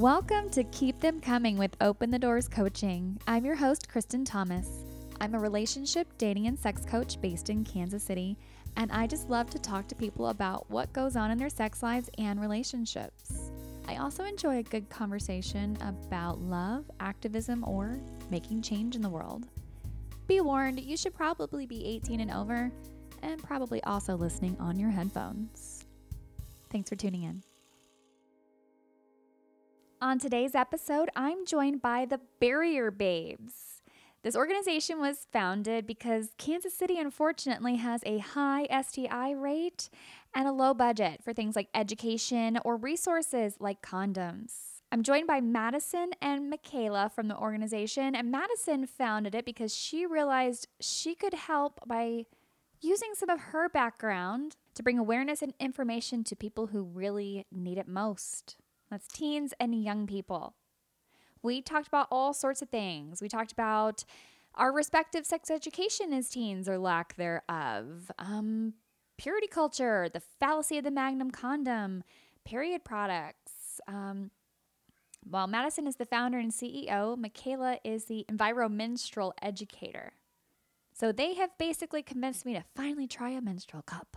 Welcome to Keep Them Coming with Open the Doors Coaching. I'm your host, Kristen Thomas. I'm a relationship, dating, and sex coach based in Kansas City, and I just love to talk to people about what goes on in their sex lives and relationships. I also enjoy a good conversation about love, activism, or making change in the world. Be warned, you should probably be 18 and over, and probably also listening on your headphones. Thanks for tuning in. On today's episode, I'm joined by the Barrier Babes. This organization was founded because Kansas City, unfortunately, has a high STI rate and a low budget for things like education or resources like condoms. I'm joined by Madison and Michaela from the organization, and Madison founded it because she realized she could help by using some of her background to bring awareness and information to people who really need it most. That's teens and young people. We talked about all sorts of things. We talked about our respective sex education as teens or lack thereof, um, purity culture, the fallacy of the magnum condom, period products. Um, while Madison is the founder and CEO, Michaela is the environmenstrual educator. So they have basically convinced me to finally try a menstrual cup.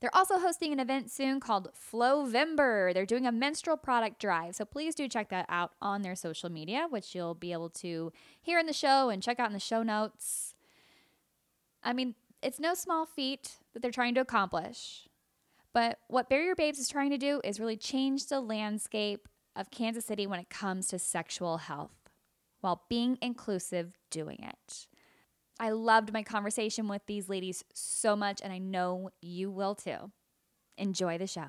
They're also hosting an event soon called Flowember. They're doing a menstrual product drive. So please do check that out on their social media, which you'll be able to hear in the show and check out in the show notes. I mean, it's no small feat that they're trying to accomplish. But what Barrier Babes is trying to do is really change the landscape of Kansas City when it comes to sexual health while being inclusive doing it. I loved my conversation with these ladies so much, and I know you will too. Enjoy the show.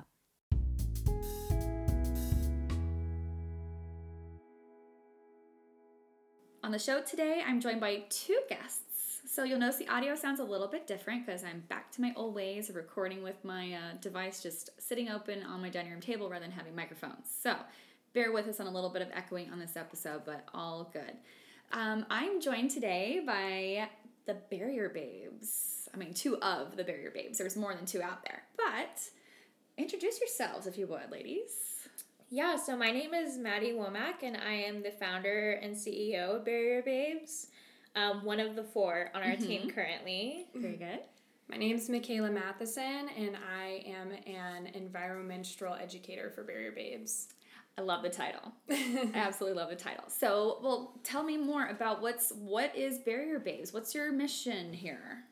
On the show today, I'm joined by two guests. So you'll notice the audio sounds a little bit different because I'm back to my old ways of recording with my uh, device just sitting open on my dining room table rather than having microphones. So bear with us on a little bit of echoing on this episode, but all good. Um, I'm joined today by the Barrier Babes. I mean, two of the Barrier Babes. There's more than two out there. But introduce yourselves, if you would, ladies. Yeah, so my name is Maddie Womack, and I am the founder and CEO of Barrier Babes, um, one of the four on our mm-hmm. team currently. Very good. My name is Michaela Matheson, and I am an environmental educator for Barrier Babes. I love the title. I absolutely love the title. So, well, tell me more about what's what is Barrier Babes? What's your mission here?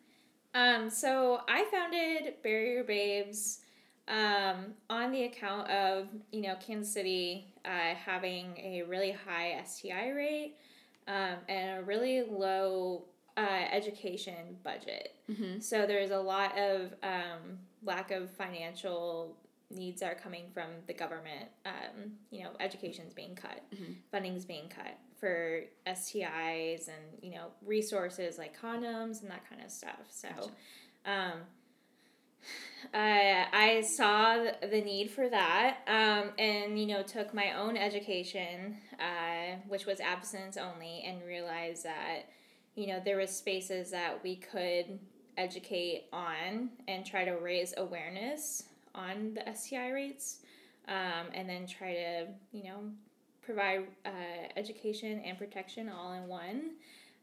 Um, so I founded Barrier Babes um, on the account of you know Kansas City uh, having a really high STI rate um, and a really low uh, education budget. Mm-hmm. So there's a lot of um, lack of financial needs are coming from the government. Um, you know, education's being cut, mm-hmm. funding's being cut for STIs and you know resources like condoms and that kind of stuff. So, gotcha. um, I I saw the need for that, um, and you know took my own education, uh, which was abstinence only, and realized that you know there was spaces that we could educate on and try to raise awareness on the STI rates, um, and then try to you know provide uh, education and protection all in one.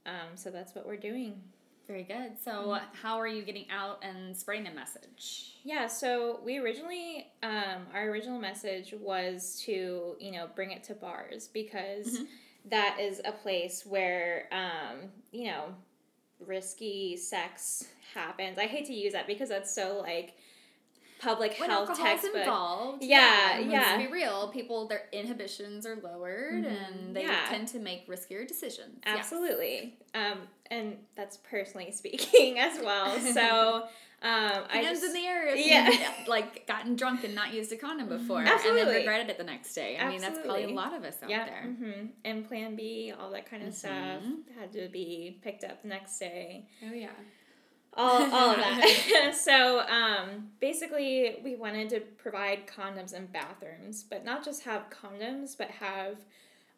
Um, so that's what we're doing. Very good. So, mm-hmm. how are you getting out and spreading the message? Yeah, so we originally, um, our original message was to, you know, bring it to bars because mm-hmm. that is a place where, um, you know, risky sex happens. I hate to use that because that's so like public when health textbook. involved. Yeah, yeah. yeah. To be real, people their inhibitions are lowered mm-hmm. and they yeah. tend to make riskier decisions. Absolutely. Yes. Um, and that's personally speaking as well. So. Um, I just, in the air if yeah. you like gotten drunk and not used a condom before, Absolutely. and then regretted it the next day. I Absolutely. mean, that's probably a lot of us out yeah. there. Mm-hmm. And Plan B, all that kind of mm-hmm. stuff had to be picked up the next day. Oh yeah all, all of that. so um, basically, we wanted to provide condoms in bathrooms, but not just have condoms, but have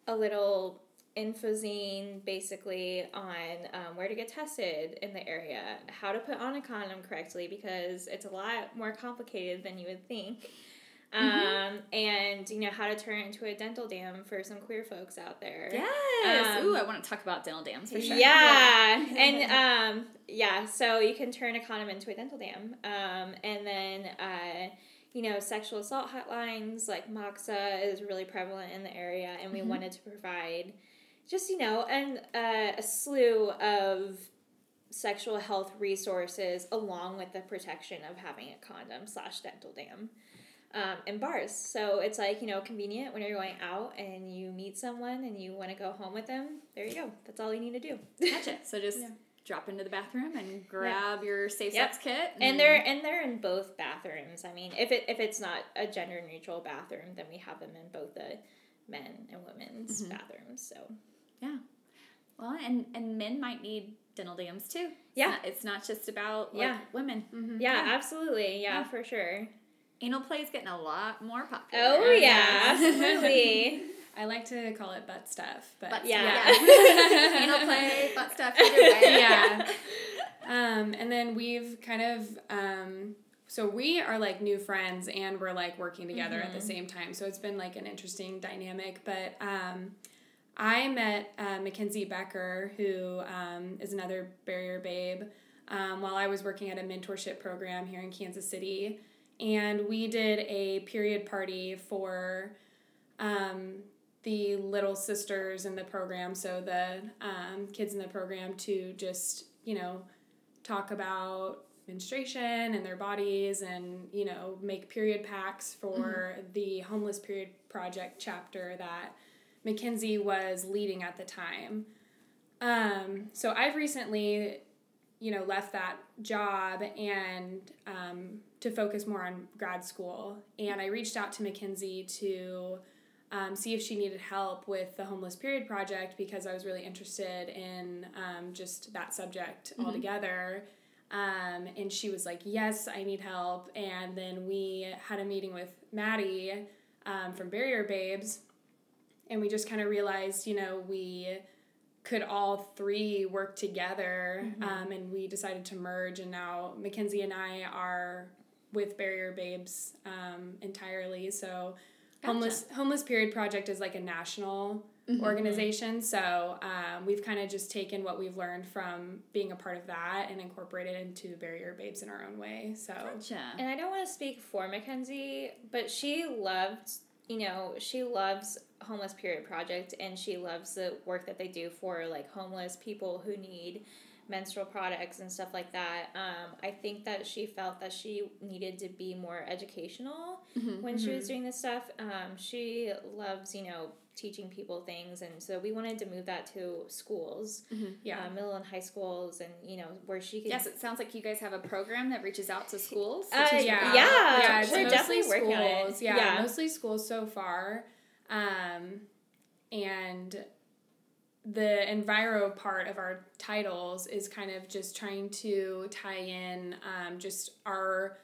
a little infozine basically on um, where to get tested in the area, how to put on a condom correctly because it's a lot more complicated than you would think. Um, and you know how to turn it into a dental dam for some queer folks out there. Yes. Um, Ooh, I want to talk about dental dams for sure. Yeah. and um, yeah, so you can turn a condom into a dental dam. Um, and then uh, you know, sexual assault hotlines like MOCSA is really prevalent in the area, and we wanted to provide just you know, and uh, a slew of sexual health resources along with the protection of having a condom slash dental dam um, in bars. So it's like, you know, convenient when you're going out and you meet someone and you want to go home with them. There you go. That's all you need to do. Gotcha. So just drop into the bathroom and grab your safe Yep. sex kit. and they're and they're in both bathrooms. I mean, if it if it's not a gender neutral bathroom, then we have them in both the men and women's bathrooms. So yeah. Well, and and men might need dental dams too. It's Yeah. not- it's not just about like, Yeah. women. yeah, absolutely. Yeah, Yeah. for sure. Anal play is getting a lot more popular. Oh yeah, yes. absolutely. I like to call it butt stuff, but But Yeah. yeah. Anal play, butt stuff, either way. yeah. Um, and then we've kind of um, so we are like new friends and we're like working together at the same time. So it's been like an interesting dynamic. But um, I met uh, Mackenzie Becker, who um, is another barrier babe, um, while I was working at a mentorship program here in Kansas City. And we did a period party for um, the little sisters in the program, so the um, kids in the program, to just, you know, talk about menstruation and their bodies and, you know, make period packs for the Homeless Period Project chapter that Mackenzie was leading at the time. Um, so I've recently, you know, left that job and um, to focus more on grad school. And I reached out to Mackenzie to um, see if she needed help with the Homeless Period Project because I was really interested in um, just that subject altogether. Um, and she was like, Yes, I need help. And then we had a meeting with Maddie um, from Barrier Babes. And we just kind of realized, you know, we could all three work together um, and we decided to merge and now mackenzie and i are with barrier babes um, entirely. So homeless homeless period project is like a national organization. So um, we've kind of just taken what we've learned from being a part of that and incorporated into barrier babes in our own way. So Gotcha. And I don't want to speak for Mackenzie, but she loved, you know, she loves Homeless Period Project and she loves the work that they do for like homeless people who need menstrual products and stuff like that. Um, I think that she felt that she needed to be more educational when she was doing this stuff. Um, she loves, you know, teaching people things, and so we wanted to move that to schools, yeah uh, middle and high schools, and you know where she could. Yes, it sounds like you guys have a program that reaches out to schools. Uh, to teach yeah. Yeah, we're mostly definitely working on it. schools. Yeah, Yeah. mostly schools so far. Um, and the enviro part of our titles is kind of just trying to tie in um, just our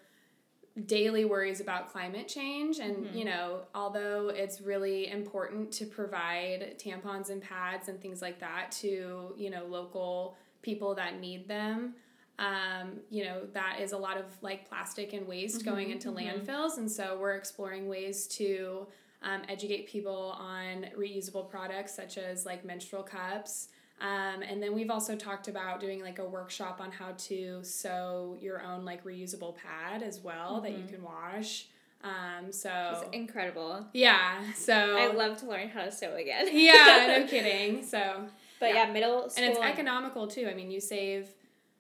daily worries about climate change. And you know although it's really important to provide tampons and pads and things like that to you know local people that need them um, you know that is a lot of like plastic and waste going into landfills. And so we're exploring ways to um, educate people on reusable products such as like menstrual cups um, and then we've also talked about doing like a workshop on how to sew your own like reusable pad as well that you can wash um, so It's incredible. yeah so I love to learn how to sew again. yeah no kidding so But yeah, middle school. and it's economical too. I mean, you save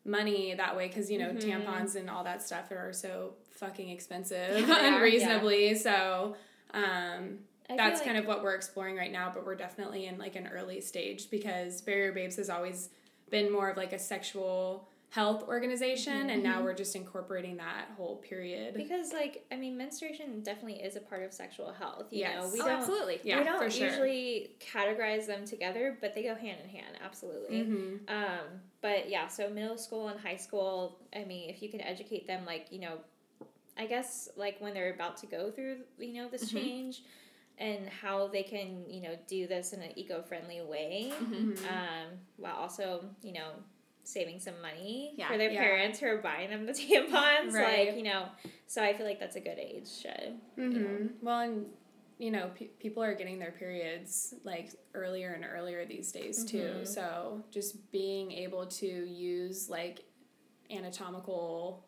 money that way because you know tampons and all that stuff are so fucking expensive Yeah, unreasonably. So um, that's feel kind of what we're exploring right now. But we're definitely in like an early stage because Barrier Babes has always been more of like a sexual health organization, and now we're just incorporating that whole period. Because like I mean, menstruation definitely is a part of sexual health. You Yes. know, we Oh, don't absolutely. Yeah, we don't sure. usually categorize them together, but they go hand in hand. Absolutely. Mhm. Um, but yeah, so middle school and high school. I mean, if you can educate them, like you know, I guess like when they're about to go through you know this change. And how they can, you know, do this in an eco-friendly way, um, while also, you know, saving some money Yeah. for their Yeah. parents who are buying them the tampons. Right. Like, you know, so I feel like that's a good age. To, hmm Well, and you know, pe- people are getting their periods like earlier and earlier these days too. Mhm. So just being able to use like anatomical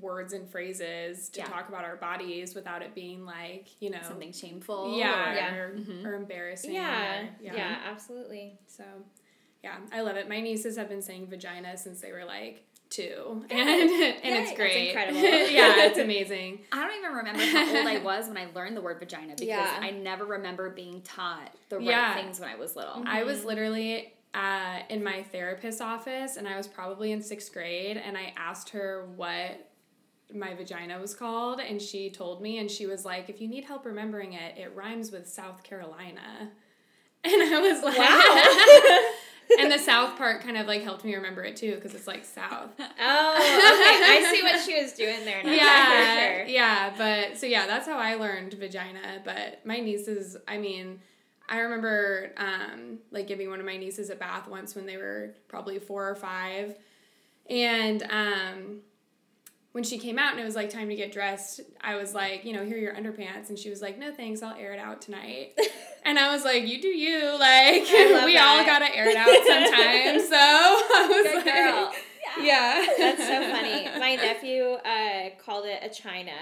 words and phrases to Yeah. talk about our bodies without it being like you know Something shameful. yeah, or- Yeah. Or, Mhm. or embarrassing. yeah, or- yeah, absolutely. So, yeah, I love it. My nieces have been saying vagina since they were like two, and and Yeah, it's that's great. incredible. yeah, it's amazing. I don't even remember how old I was when I learned the word vagina because Yeah. I never remember being taught the right Yeah. things when I was little. I was literally uh, in my therapist's office, and I was probably in sixth grade, and I asked her what my vagina was called, and she told me, and she was like, "If you need help remembering it, it rhymes with South Carolina." And I was like, Wow. and the South part kind of like helped me remember it too, because it's like South. Oh, okay. I see what she was doing there now. yeah, sure. yeah, but so yeah, that's how I learned vagina. But my nieces, I mean, I remember um, like giving one of my nieces a bath once when they were probably four or five, and um, when she came out and it was like time to get dressed, I was like, you know, here are your underpants, and she was like, no thanks, I'll air it out tonight. And I was like, you do you, like we all gotta air it out sometimes. So I was Good like, girl. yeah, That's so funny. My nephew uh, called it a china.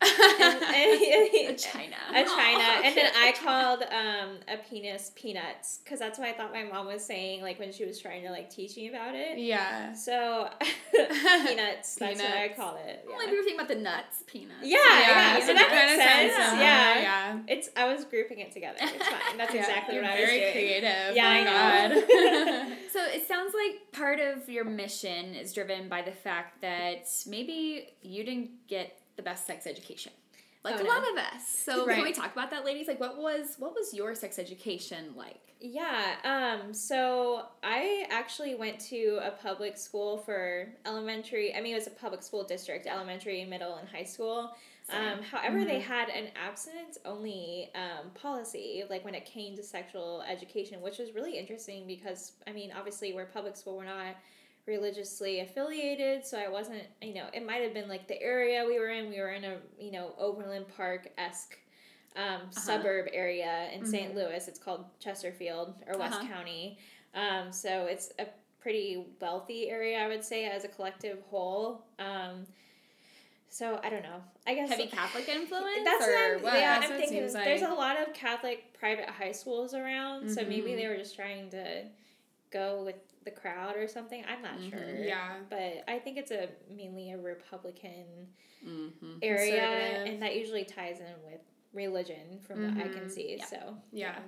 And, and- A china. a china. Aw, And then I called um, a penis peanuts because that's what I thought my mom was saying, like when she was trying to like teach me about it. yeah. So peanuts, that's what I call it. Well, Yeah. we were thinking about the nuts, peanuts. Yeah, yeah, so that makes sense. sounds Yeah. yeah. It's I was grouping it together. It's fine. That's Yeah, exactly you're what I was very creative. Yeah, my I know. God. So it sounds like part of your mission is driven by the fact that maybe you didn't get the best sex education. Like Oh, a no. lot of us. So Right. can we talk about that, ladies? Like what was what was your sex education like? Yeah, um, so I actually went to a public school for elementary, I mean, it was a public school district, elementary, middle, and high school. Um, however, they had an abstinence only um, policy, like when it came to sexual education, which was really interesting because, I mean, obviously, we're public school, we're not religiously affiliated, so I wasn't, you know, it might have been like the area we were in, we were in a, you know, Overland Park esque um, suburb area in St. Louis. It's called Chesterfield or West Uh-huh. County. Um, so it's a pretty wealthy area, I would say, as a collective whole. Um, so I don't know. I guess Heavy Catholic influence? that's or what I'm, what? yeah, That's I'm thinking. seems There's a lot of Catholic private high schools around, so maybe Mhm. they were just trying to go with the crowd or something. I'm not Mhm. sure. Yeah. But I think it's a mainly a Republican Mhm. area, and that usually ties in with religion, from what I can Mhm. see. Yeah. So Yeah.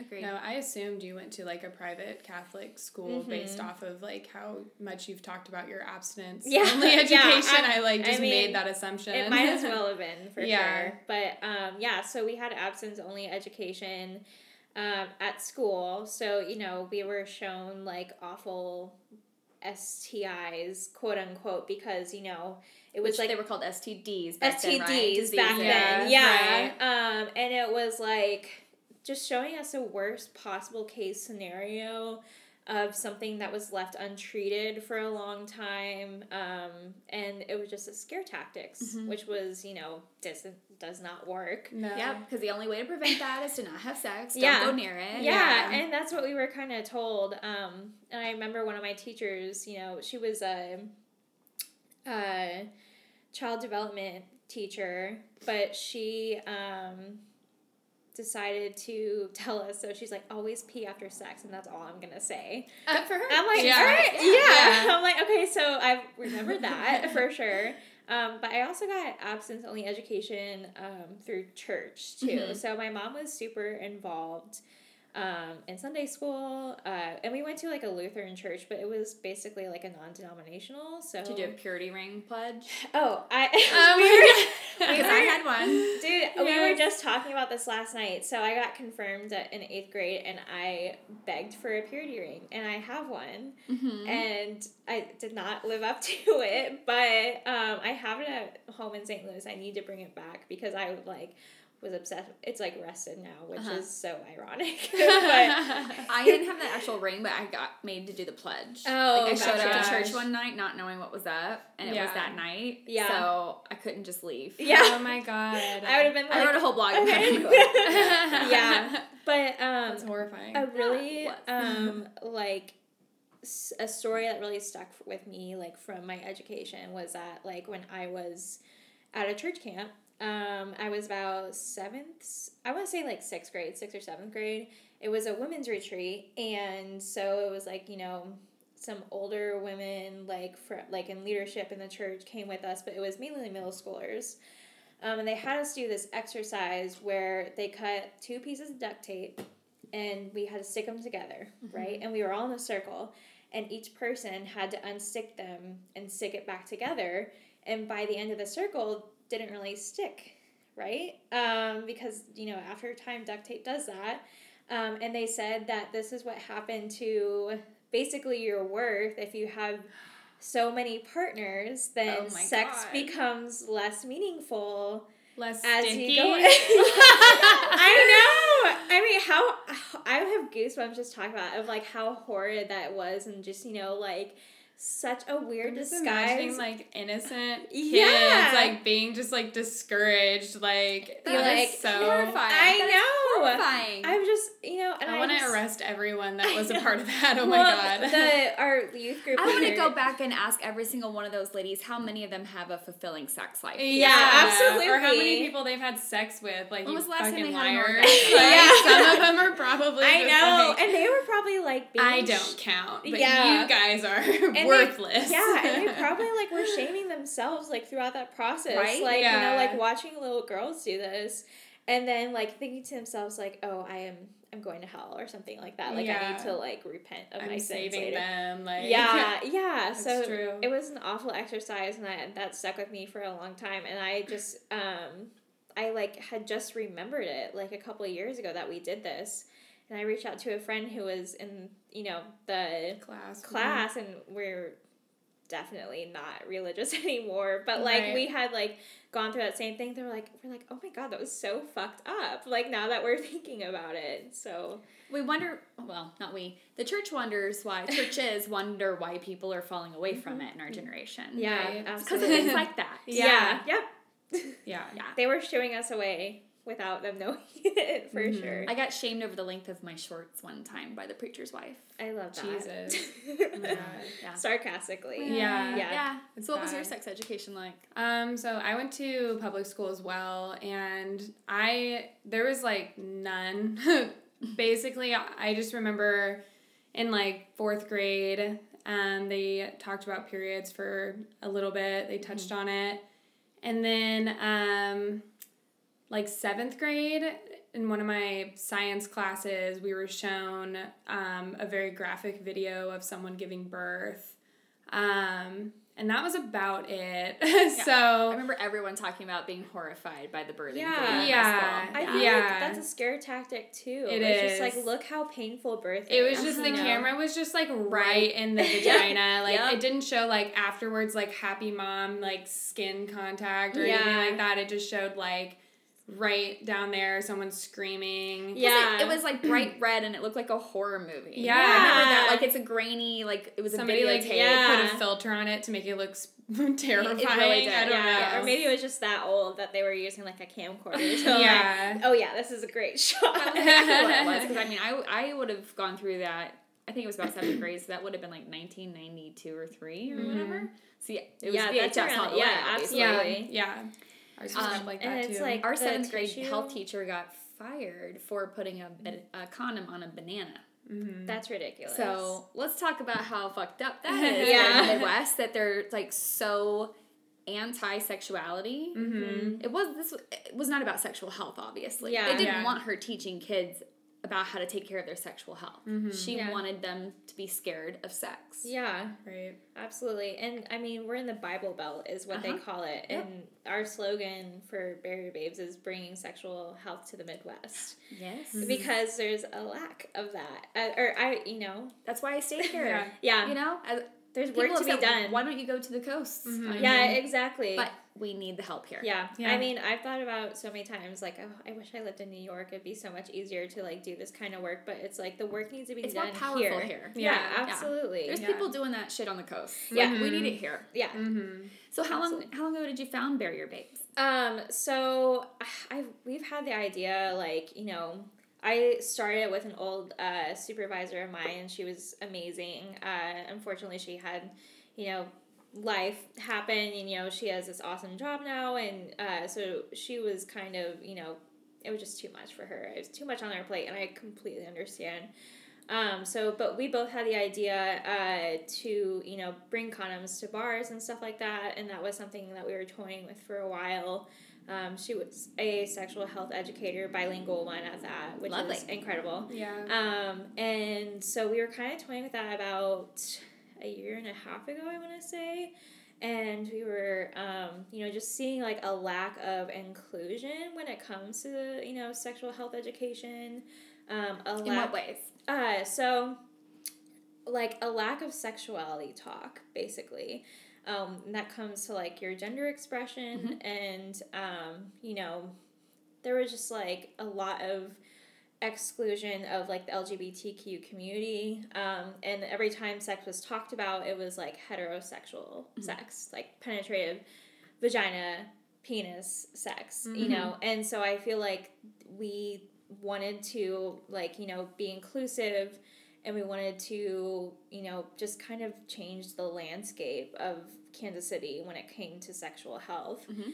Agreed. No, I assumed you went to like a private Catholic school Mhm. based off of like how much you've talked about your abstinence Yeah, only yeah, education. I- I, like I just mean, made that assumption. It might as well have been for Yeah. sure. But um, yeah, so we had abstinence only education um, at school. So you know we were shown like awful STIs, quote unquote, because you know it was Which like they were called STDs back then, right? STDs back Diseases. then. Yeah, Yeah. Um, and it was like just showing us a worst possible case scenario of something that was left untreated for a long time. Um, and it was just a scare tactics, Mhm. which was, you know, doesn't does not work. No. Yep, because the only way to prevent that is to not have sex. Don't Yeah. go near it. Yeah, and that's what we were kind of told. Um, and I remember one of my teachers, you know, she was a, a child development teacher, but she um, decided to tell us. So she's like, always pee after sex, and that's all I'm gonna say. Good for her. I'm like, Yeah. all right, Yeah. yeah. I'm like, okay, so I remember that for sure. Um, but I also got absence only education um, through church too. Mhm. So my mom was super involved um, in Sunday school, uh, and we went to like a Lutheran church, but it was basically like a non-denominational. So To do a purity ring pledge. oh, I Um, we were- Because I had one. Dude, we were just talking about this last night. So I got confirmed in eighth grade, and I begged for a purity ring, and I have one, Mm-hmm. and I did not live up to it. But um, I have it at home in St. Louis. I need to bring it back because I would like was obsessed. It's like rested now, which Uh-huh. is so ironic. but I didn't have the actual ring, but I got made to do the pledge. Oh, like I showed up to church one night not knowing what was up, and it was that night. Yeah. So I couldn't just leave. Yeah. Oh my god. I would have been like, I wrote a whole blog. okay. it. yeah, but um, That's horrifying. a really it was. um like a story that really stuck with me like from my education was that like when I was at a church camp um I was about seventh I want to say like sixth grade sixth or seventh grade it was a women's retreat and so it was like you know some older women like for like in leadership in the church came with us but it was mainly middle schoolers um, and they had us do this exercise where they cut two pieces of duct tape and we had to stick them together, right? And we were all in a circle, and each person had to unstick them and stick it back together. And by the end of the circle, didn't really stick, right? Um, because you know after time, duct tape does that. Um, and they said that this is what happened to basically your worth if you have so many partners, then Oh sex God. becomes less meaningful Less as sticky. you go. I know. I mean, how I have goosebumps just talking about it, of like how horrid that was, and just you know like such a weird disguise. imagining like innocent kids Yeah. like being just like discouraged like you're like, so horrifying. I That know. Horrifying. I'm just you know, and I I, want to arrest everyone that was a part of that. Oh well, my god. The our youth group. I want to go back and ask every single one of those ladies how many of them have a fulfilling sex life. Yeah, absolutely. Or how many people they've had sex with. Like When was the last time they had an liars. Yeah. Some of them are probably. I know, like, and they were probably like. Being I don't count, but Yeah. you guys are they- worthless. yeah, and they probably like were shaming themselves like throughout that process. Right? Like, you know, Yeah. like watching little girls do this and then like thinking to themselves like, "Oh, I am I'm going to hell" or something like that. Like I need to like repent of my I'm sins saving later. them. Like Yeah, yeah. So true. it was an awful exercise and I, that stuck with me for a long time and I just um I like had just remembered it like a couple of years ago that we did this. And I reached out to a friend who was in, you know, the class. class and we're definitely not religious anymore but like Right. we had like gone through that same thing they were like we're like oh my god that was so fucked up like now that we're thinking about it so We wonder, well, not we, the church wonders why, churches wonder why people are falling away from mm-hmm. it in our mm-hmm. generation. yeah Right. Because of things like that. yeah yeah, Yeah. Yeah. they were showing us away without them knowing it for Mhm. sure I got shamed over the length of my shorts one time by the preacher's wife. i love that Jesus. Oh. Yeah. sarcastically Yeah. Yeah. Yeah. It's so what was your sex education like? Um, so I went to public school as well, and I there was like none. Basically, I just remember in like fourth grade, um, they talked about periods for a little bit. They touched on it, and then um, like seventh grade. In one of my science classes, we were shown um, a very graphic video of someone giving birth. Um, and that was about it. I so I remember everyone talking about being horrified by the birthing Yeah. video Yeah. I yeah. feel Yeah. like that's a scare tactic too. It it's just like look how painful birth it is. was just the camera was just like right, Right. in the vagina. Like Yep. it didn't show like afterwards like happy mom like skin contact or Yeah. anything like that. It just showed like right down there someone screaming. Yeah. It, was like bright red and it looked like a horror movie. Yeah. I remember that. Like it's a grainy, like it was Somebody a like yeah. put a filter on it to make it look terrifying. did. I don't yeah, know. or maybe it was just that old that they were using like a camcorder. So yeah. like, oh yeah, this is a great shot. I don't know exactly what it was because I mean I, I would have gone through that. I think it was about seventh grade, so that would have been like 1992 or 3 or Mhm. whatever. So yeah, it was Yeah, VHS that's around- all the yeah, way, obviously. yeah. absolutely. Yeah. Ours was Um, kind of like and that it's too. like- Our The seventh grade tissue- health teacher got fired for putting a, a, a condom on a banana. Mhm. That's ridiculous. So let's talk about how fucked up that is Yeah. in the Midwest that they're like so anti-sexuality. Mhm. It was this. It was not about sexual health. Obviously, Yeah. they didn't Yeah. want her teaching kids about how to take care of their sexual health. Mhm. She Yeah. wanted them to be scared of sex. yeah, Right. absolutely. And I mean, we're in the Bible Belt, is what they Uh-huh. call it, Yep. and our slogan for Barrier Babes is bringing sexual health to the Midwest Yes. because there's a lack of that. Uh, or I, you know, That's why I stay here. Yeah. yeah, You know, I, there's work to be said, done. Why don't you go to the coast? Mhm. I yeah, mean, exactly. but we need the help here. yeah. Yeah. I mean, I've thought about so many times, like, oh, I wish I lived in New York. It'd be so much easier to like do this kind of work. But it's like the work needs to be done. It's more done powerful here. here. Yeah, Yeah. absolutely. There's Yeah. people doing that shit on the coast. Yeah. we need it here. Yeah. Mm-hmm. So how long how long ago did you found Barrier Babes? Um, so I we've had the idea like, you know, I started with an old uh, supervisor of mine and she was amazing. Uh, unfortunately she had, you know, life happen and you know, she has this awesome job now and uh, so she was kind of, you know, it was just too much for her. It was too much on her plate and I completely understand. Um, so, but we both had the idea uh, to, you know, bring condoms to bars and stuff like that, and that was something that we were toying with for a while. Um, she was a sexual health educator, bilingual one at that, which Lovely. is incredible. Yeah. Um, and so we were kind of toying with that about a year and a half ago, I want to say. And we were, um, you know, just seeing like a lack of inclusion when it comes to, you know, sexual health education. Um, a In lack what ways? uh, so, like a lack of sexuality talk, basically. Um, and that comes to like your gender expression, and um, you know, there was just like a lot of exclusion of like the LGBTQ community. Um, and every time sex was talked about, it was like heterosexual sex, like penetrative vagina, penis sex, you know? And so I feel like we wanted to, like, you know, be inclusive and we wanted to, you know, just kind of change the landscape of Kansas City when it came to sexual health. Mhm.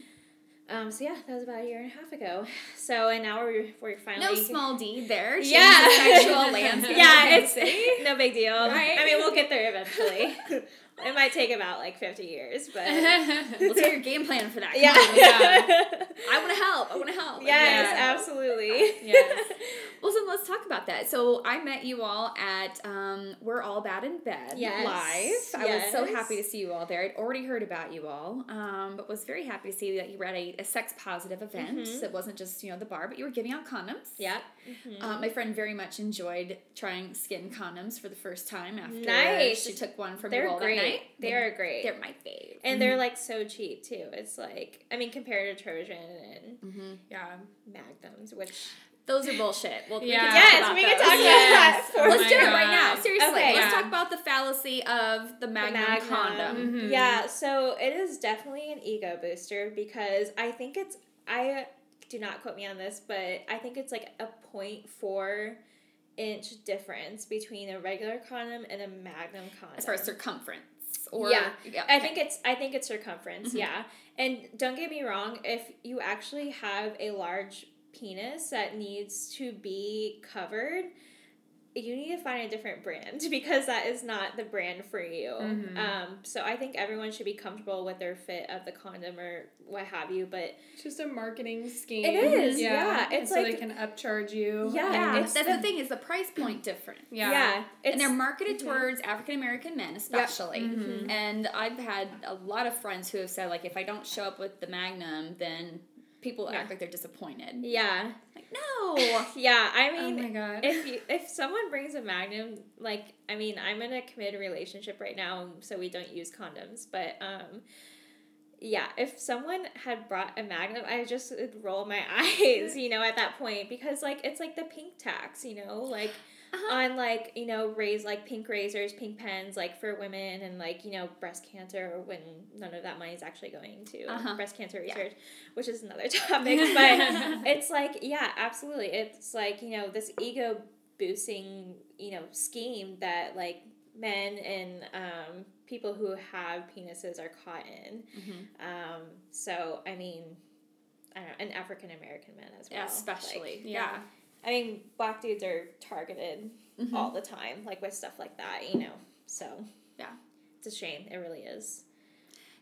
Um, so yeah, that was about a year and a half ago. So and now we're we're finally No small deed there. Change Yeah. the sexual landscape. yeah, it's no big deal. Right? I mean, we'll get there eventually. it might take about like fifty years, but Let's hear your game plan for that. Come yeah, on. Yeah. I want to help. I want to help. yes, Yeah. absolutely. Yes. Well, so let's talk about that. So I met you all at um, We're All Bad in Bed Yes. live. I was so happy to see you all there. I'd already heard about you all, um, but was very happy to see that you were at a, a sex positive event. Mhm. It wasn't just you know the bar, but you were giving out condoms. Yeah. Uh, my friend very much enjoyed trying SKYN condoms for the first time after Nice. she took one from They're you all great. that night. They are great. They're my fave. and they're like so cheap too. It's like I mean compared to Trojan and hmm Yeah. Magnums, which Those are bullshit. Well, we Yeah. can talk Yes, about we can those. talk about Yes. that. Oh Let's my do it right now. Seriously, Okay. let's Yeah. talk about the fallacy of the Magnum, Magnum. condom. Mhm. Yeah, so it is definitely an ego booster because I think it's I do not quote me on this, but I think it's like a 0.4 inch difference between a regular condom and a magnum condom. As far as circumference, or Yeah. I okay. think it's I think it's circumference, Mhm. yeah. And don't get me wrong, if you actually have a large penis that needs to be covered, you need to find a different brand because that is not the brand for you. Mhm. Um, so I think everyone should be comfortable with their fit of the condom or what have you. But It's just a marketing scheme. It is, yeah. And It's so like- they can upcharge you. Yeah, yeah, it's that's the- the thing is the price point different. Yeah. yeah, and they're marketed Mhm. towards African American men, especially. Mhm. And I've had a lot of friends who have said, like, if I don't show up with the Magnum, then people Yeah. act like they're disappointed. yeah, Like, no. yeah. I mean, Oh mean, my god. if you if someone brings a magnum like i mean i'm in a committed relationship right now so we don't use condoms but um yeah if someone had brought a magnum i just would roll my eyes you know at that point because like it's like the pink tax you know like Uh-huh. on like you know raise like pink razors pink pens like for women and like you know breast cancer when none of that money is actually going to Uh-huh. breast cancer Yeah. research which is another topic but it's like yeah absolutely it's like you know this ego boosting you know scheme that like men and um, people who have penises are caught in Mhm. um, so i mean I don't know, and African American men as well. Yeah, Like, especially. yeah. I mean, black dudes are targeted Mhm. all the time, like with stuff like that, you know. So Yeah. it's a shame. It really is.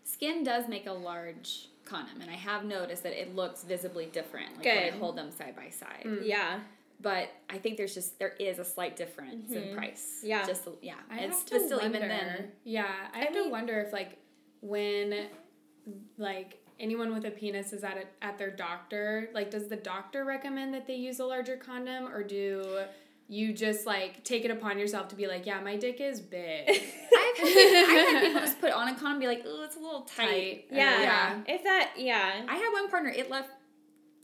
SKYN does make a large condom, and I have noticed that it looks visibly different like when I hold them side by side. Mm. Yeah, But I think there's just there is a slight difference in Mhm. price. Yeah. just yeah. I it's have to but still wonder. even then. Yeah, I I have mean- to wonder if like when like anyone with a penis is at a, at their doctor, like does the doctor recommend that they use a larger condom or do you just like take it upon yourself to be like, yeah, my dick is big. I've had, I've had people just put on a condom and be like, oh, it's a little tight. Tight. Yeah. Yeah. If that, yeah. I had one partner, it left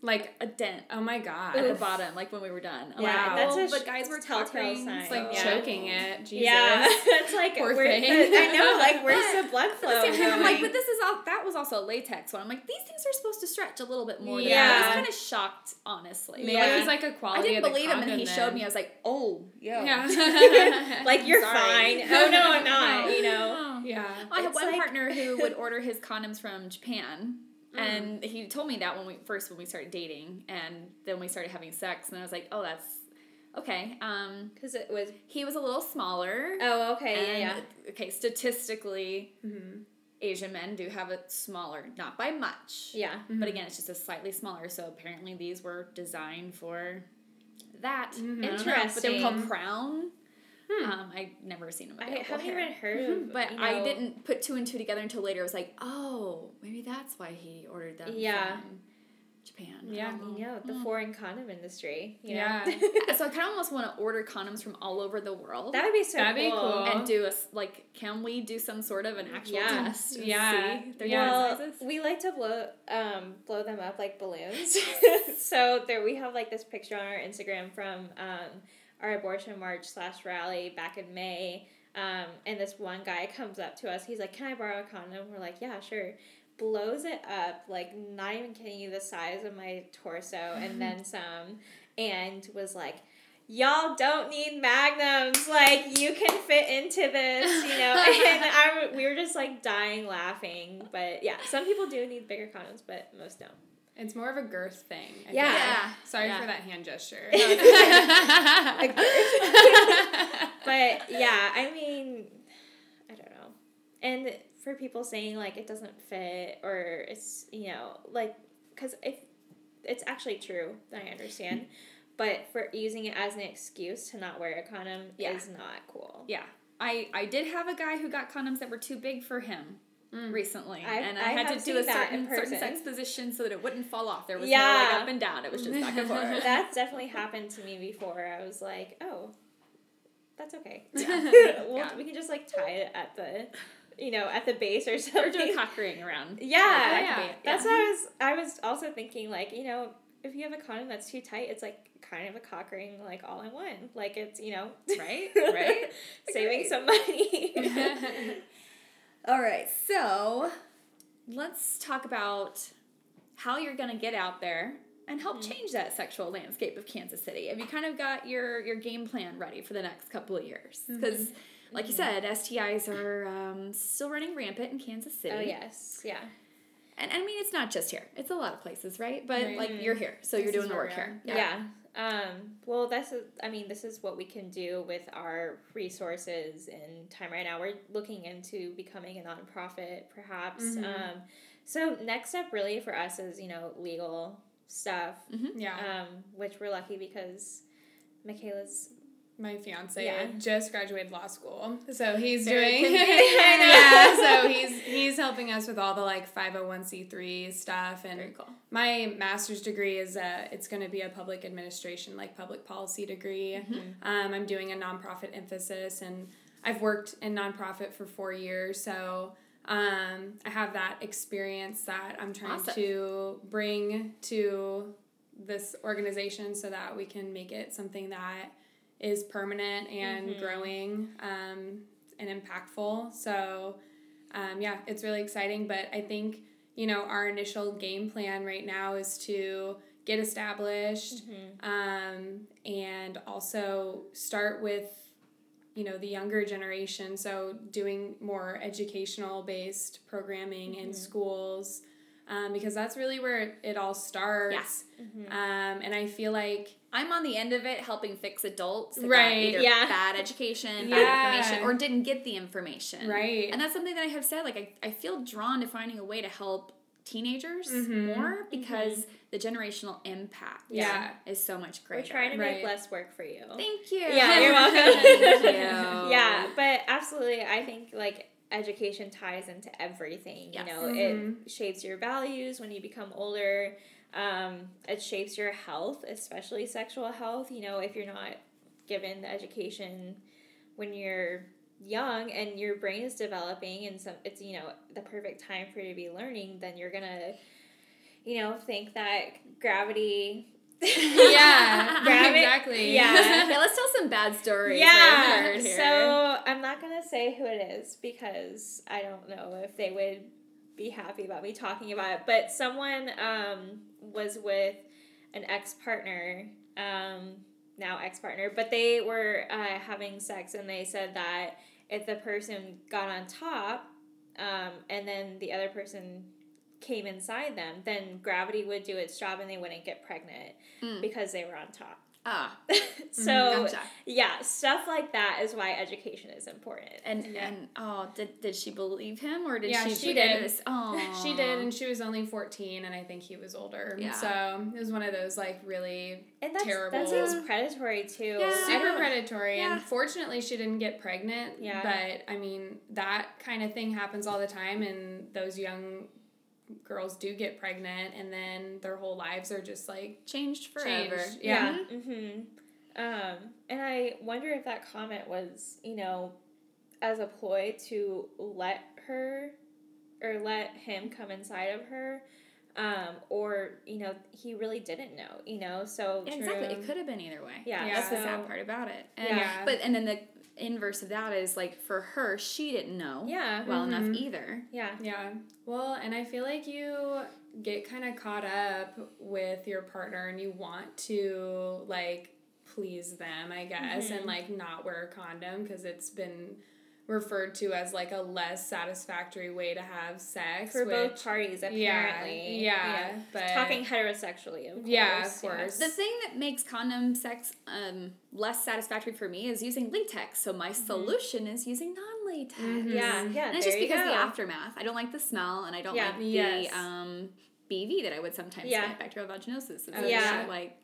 like, a dent oh my god. at the bottom, like when we were done. I'm Yeah, like, that's oh, a but guys were telltale talking. It's like like Yeah. choking it. Jesus. Yeah, it's like Poor where, thing. I know, like where's the blood At flow? the same time, I'm like, but this is all. That was also a latex one. I'm like, these things are supposed to stretch a little bit more. Yeah. that. I was kind of shocked, honestly. Maybe Yeah. it was like a quality I didn't of the believe him, and condom he then. showed me. I was like, oh, yeah. Yeah. like you're fine. Oh no, I'm not. You know. yeah. I had It's one like- partner who would order his condoms from Japan. Mm. And he told me that when we first when we started dating, and then we started having sex, and I was like, "Oh, that's okay." Um, Because it was. he was a little smaller. Oh, okay. Yeah, and, Okay, statistically, Mhm. Asian men do have it smaller, not by much. yeah. Yeah. But again, it's just a slightly smaller. So apparently, these were designed for that. Mhm. I don't know, But they were called Crown. Hmm. Um, I'd never seen him. Before I haven't here. even heard of. But you I didn't put two and two together until later. I was like, oh, maybe that's why he ordered them Yeah. from Japan. Yeah. don't You know the Hmm. foreign condom industry. You Yeah. know? so I kind of almost want to order condoms from all over the world that would be so That'd be cool. cool. and do a like. Can we do some sort of an actual Yeah. test? and Yeah. see their well, sizes? we like to blow um blow them up like balloons. so there we have like this picture on our Instagram from um our abortion march slash rally back in May. Um, and this one guy comes up to us. He's like, "Can I borrow a condom?" We're like, "Yeah, sure." Blows it up, like not even kidding you, the size of my torso, and then some, and was like. Y'all don't need magnums. Like you can fit into this, you know. And I, we were just like dying laughing. But yeah, some people do need bigger condoms, but most don't. It's more of a girth thing. I Yeah. think. Yeah. Sorry Yeah. for that hand gesture. But yeah, I mean, I don't know. And for people saying like it doesn't fit or it's you know like because if it's actually true, I understand. But for using it as an excuse to not wear a condom Yeah. is not cool. Yeah. I, I did have a guy who got condoms that were too big for him Mm. recently. I've- and I, I had to do a seen that in certain, certain sex position so that it wouldn't fall off. There was Yeah. no like up and down. It was just back and forth. That's definitely happened to me before. I was like, oh, that's okay. Yeah. we'll, Yeah. We can just like tie it at the, you know, at the base or something. or do a cock ring around. Yeah, that yeah. That's what I was. I was also thinking, like, you know, if you have a condom that's too tight, it's like kind of a cock ring, like all in one. Like it's you know, Right? Right? saving some money. All right, so let's talk about how you're going to get out there and help change that sexual landscape of Kansas City. Have you kind of got your your game plan ready for the next couple of years? Because, like you said, STIs are um, still running rampant in Kansas City. oh yes, yeah. And I mean, it's not just here; it's a lot of places, right? But Right. like you're here, so This you're doing the work here. Yeah. Um, well, this is, I mean, this is what we can do with our resources and time right now. We're looking into becoming a nonprofit, perhaps. Mhm. Um, so next step really for us is, you know, legal stuff, yeah. um, which we're lucky because Michaela's My fiance Yeah. just graduated law school, so he's Very doing. yeah, so he's he's helping us with all the like five hundred one c three stuff, and Very cool. my master's degree is a it's going to be a public administration like public policy degree. Um, I'm doing a nonprofit emphasis, and I've worked in nonprofit for four years, so um, I have that experience that I'm trying Awesome. to bring to this organization so that we can make it something that is permanent and Mhm. growing um, and impactful. So, um, yeah, it's really exciting. But I think, you know, our initial game plan right now is to get established um, and also start with, you know, the younger generation. So, doing more educational based programming in schools. Um, because that's really where it, all starts. Mm-hmm. Um, and I feel like I'm on the end of it helping fix adults that got Right, either yeah. bad education, Yeah. bad information, or didn't get the information. Right. And that's something that I have said. Like I, I feel drawn to finding a way to help teenagers Mhm. more because the generational impact Yeah. is so much greater. We're greater. trying to make less work for you. Thank you. Yeah, you're welcome. Thank you. Yeah, but absolutely, I think like education ties into everything. Yes. You know, Mhm. it shapes your values when you become older. Um, it shapes your health, especially sexual health. You know, if you're not given the education when you're young and your brain is developing and some it's you know the perfect time for you to be learning then you're gonna you know think that gravity yeah, Gravity- exactly. yeah. okay, let's tell some bad stories. yeah here. so i'm not gonna say who it is because i don't know if they would be happy about me talking about it but someone um, was with an ex-partner um, now ex-partner but they were uh, having sex and they said that if the person got on top um, and then the other person came inside them then gravity would do its job and they wouldn't get pregnant Mm. because they were on top ah, so gotcha. yeah stuff like that is why education is important And Yeah. and oh, did did she believe him or did Yeah, she? she did. this? Oh, She did, and she was only 14, and I think he was older. Yeah. So it was one of those, like, really and that's, Terrible. that seems predatory too Yeah. super predatory. yeah. And fortunately, she didn't get pregnant. Yeah. But, I mean, that kind of thing happens all the time, and those young girls do get pregnant, and then their whole lives are just, like, changed forever. Changed, yeah, Yeah. hmm um and i wonder if that comment was you know as a ploy to let her or let him come inside of her um or you know he really didn't know you know so Yeah, exactly. It could have been either way. Yeah, that's the sad part about it. And, Yeah. But and then the inverse of that is like for her, she didn't know yeah well enough Mhm. either. yeah Yeah. Well, and I feel like you get kind of caught up with your partner and you want to like please them, I guess, Mhm. and like not wear a condom because it's been referred to as like a less satisfactory way to have sex for both which- parties yeah, apparently yeah, but talking heterosexually of course Yeah, of course. The thing that makes condom sex um, less satisfactory for me is using latex. So my solution is using non-latex. Mhm. yeah yeah And it's just because of the aftermath. I don't like the smell, and I don't Yeah. like the Yes. um, BV that I would sometimes Yeah. get, bacterial vaginosis. It's Oh, just, yeah. like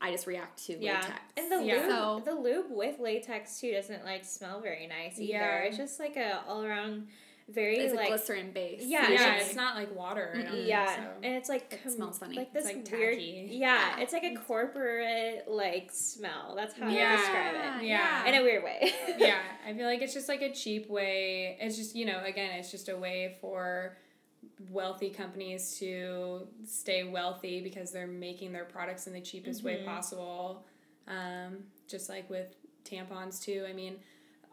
I just react to Yeah, latex. and the Yeah. lube, So- the lube with latex too doesn't like smell very nice either. Yeah. It's just like a all around very it's a like glycerin base. Yeah, yeah, usually. it's not like water. I don't Mm-mm. think, yeah, so. and it's like It com- smells funny. like this It's, like, weird. tacky. Yeah, Yeah. it's like a corporate like smell. That's how I Yeah. would describe it Yeah. in a weird way. yeah, I feel like it's just like a cheap way. It's just, you know, again, it's just a way for wealthy companies to stay wealthy because they're making their products in the cheapest way Mhm. possible. Um, just like with tampons, too. I mean,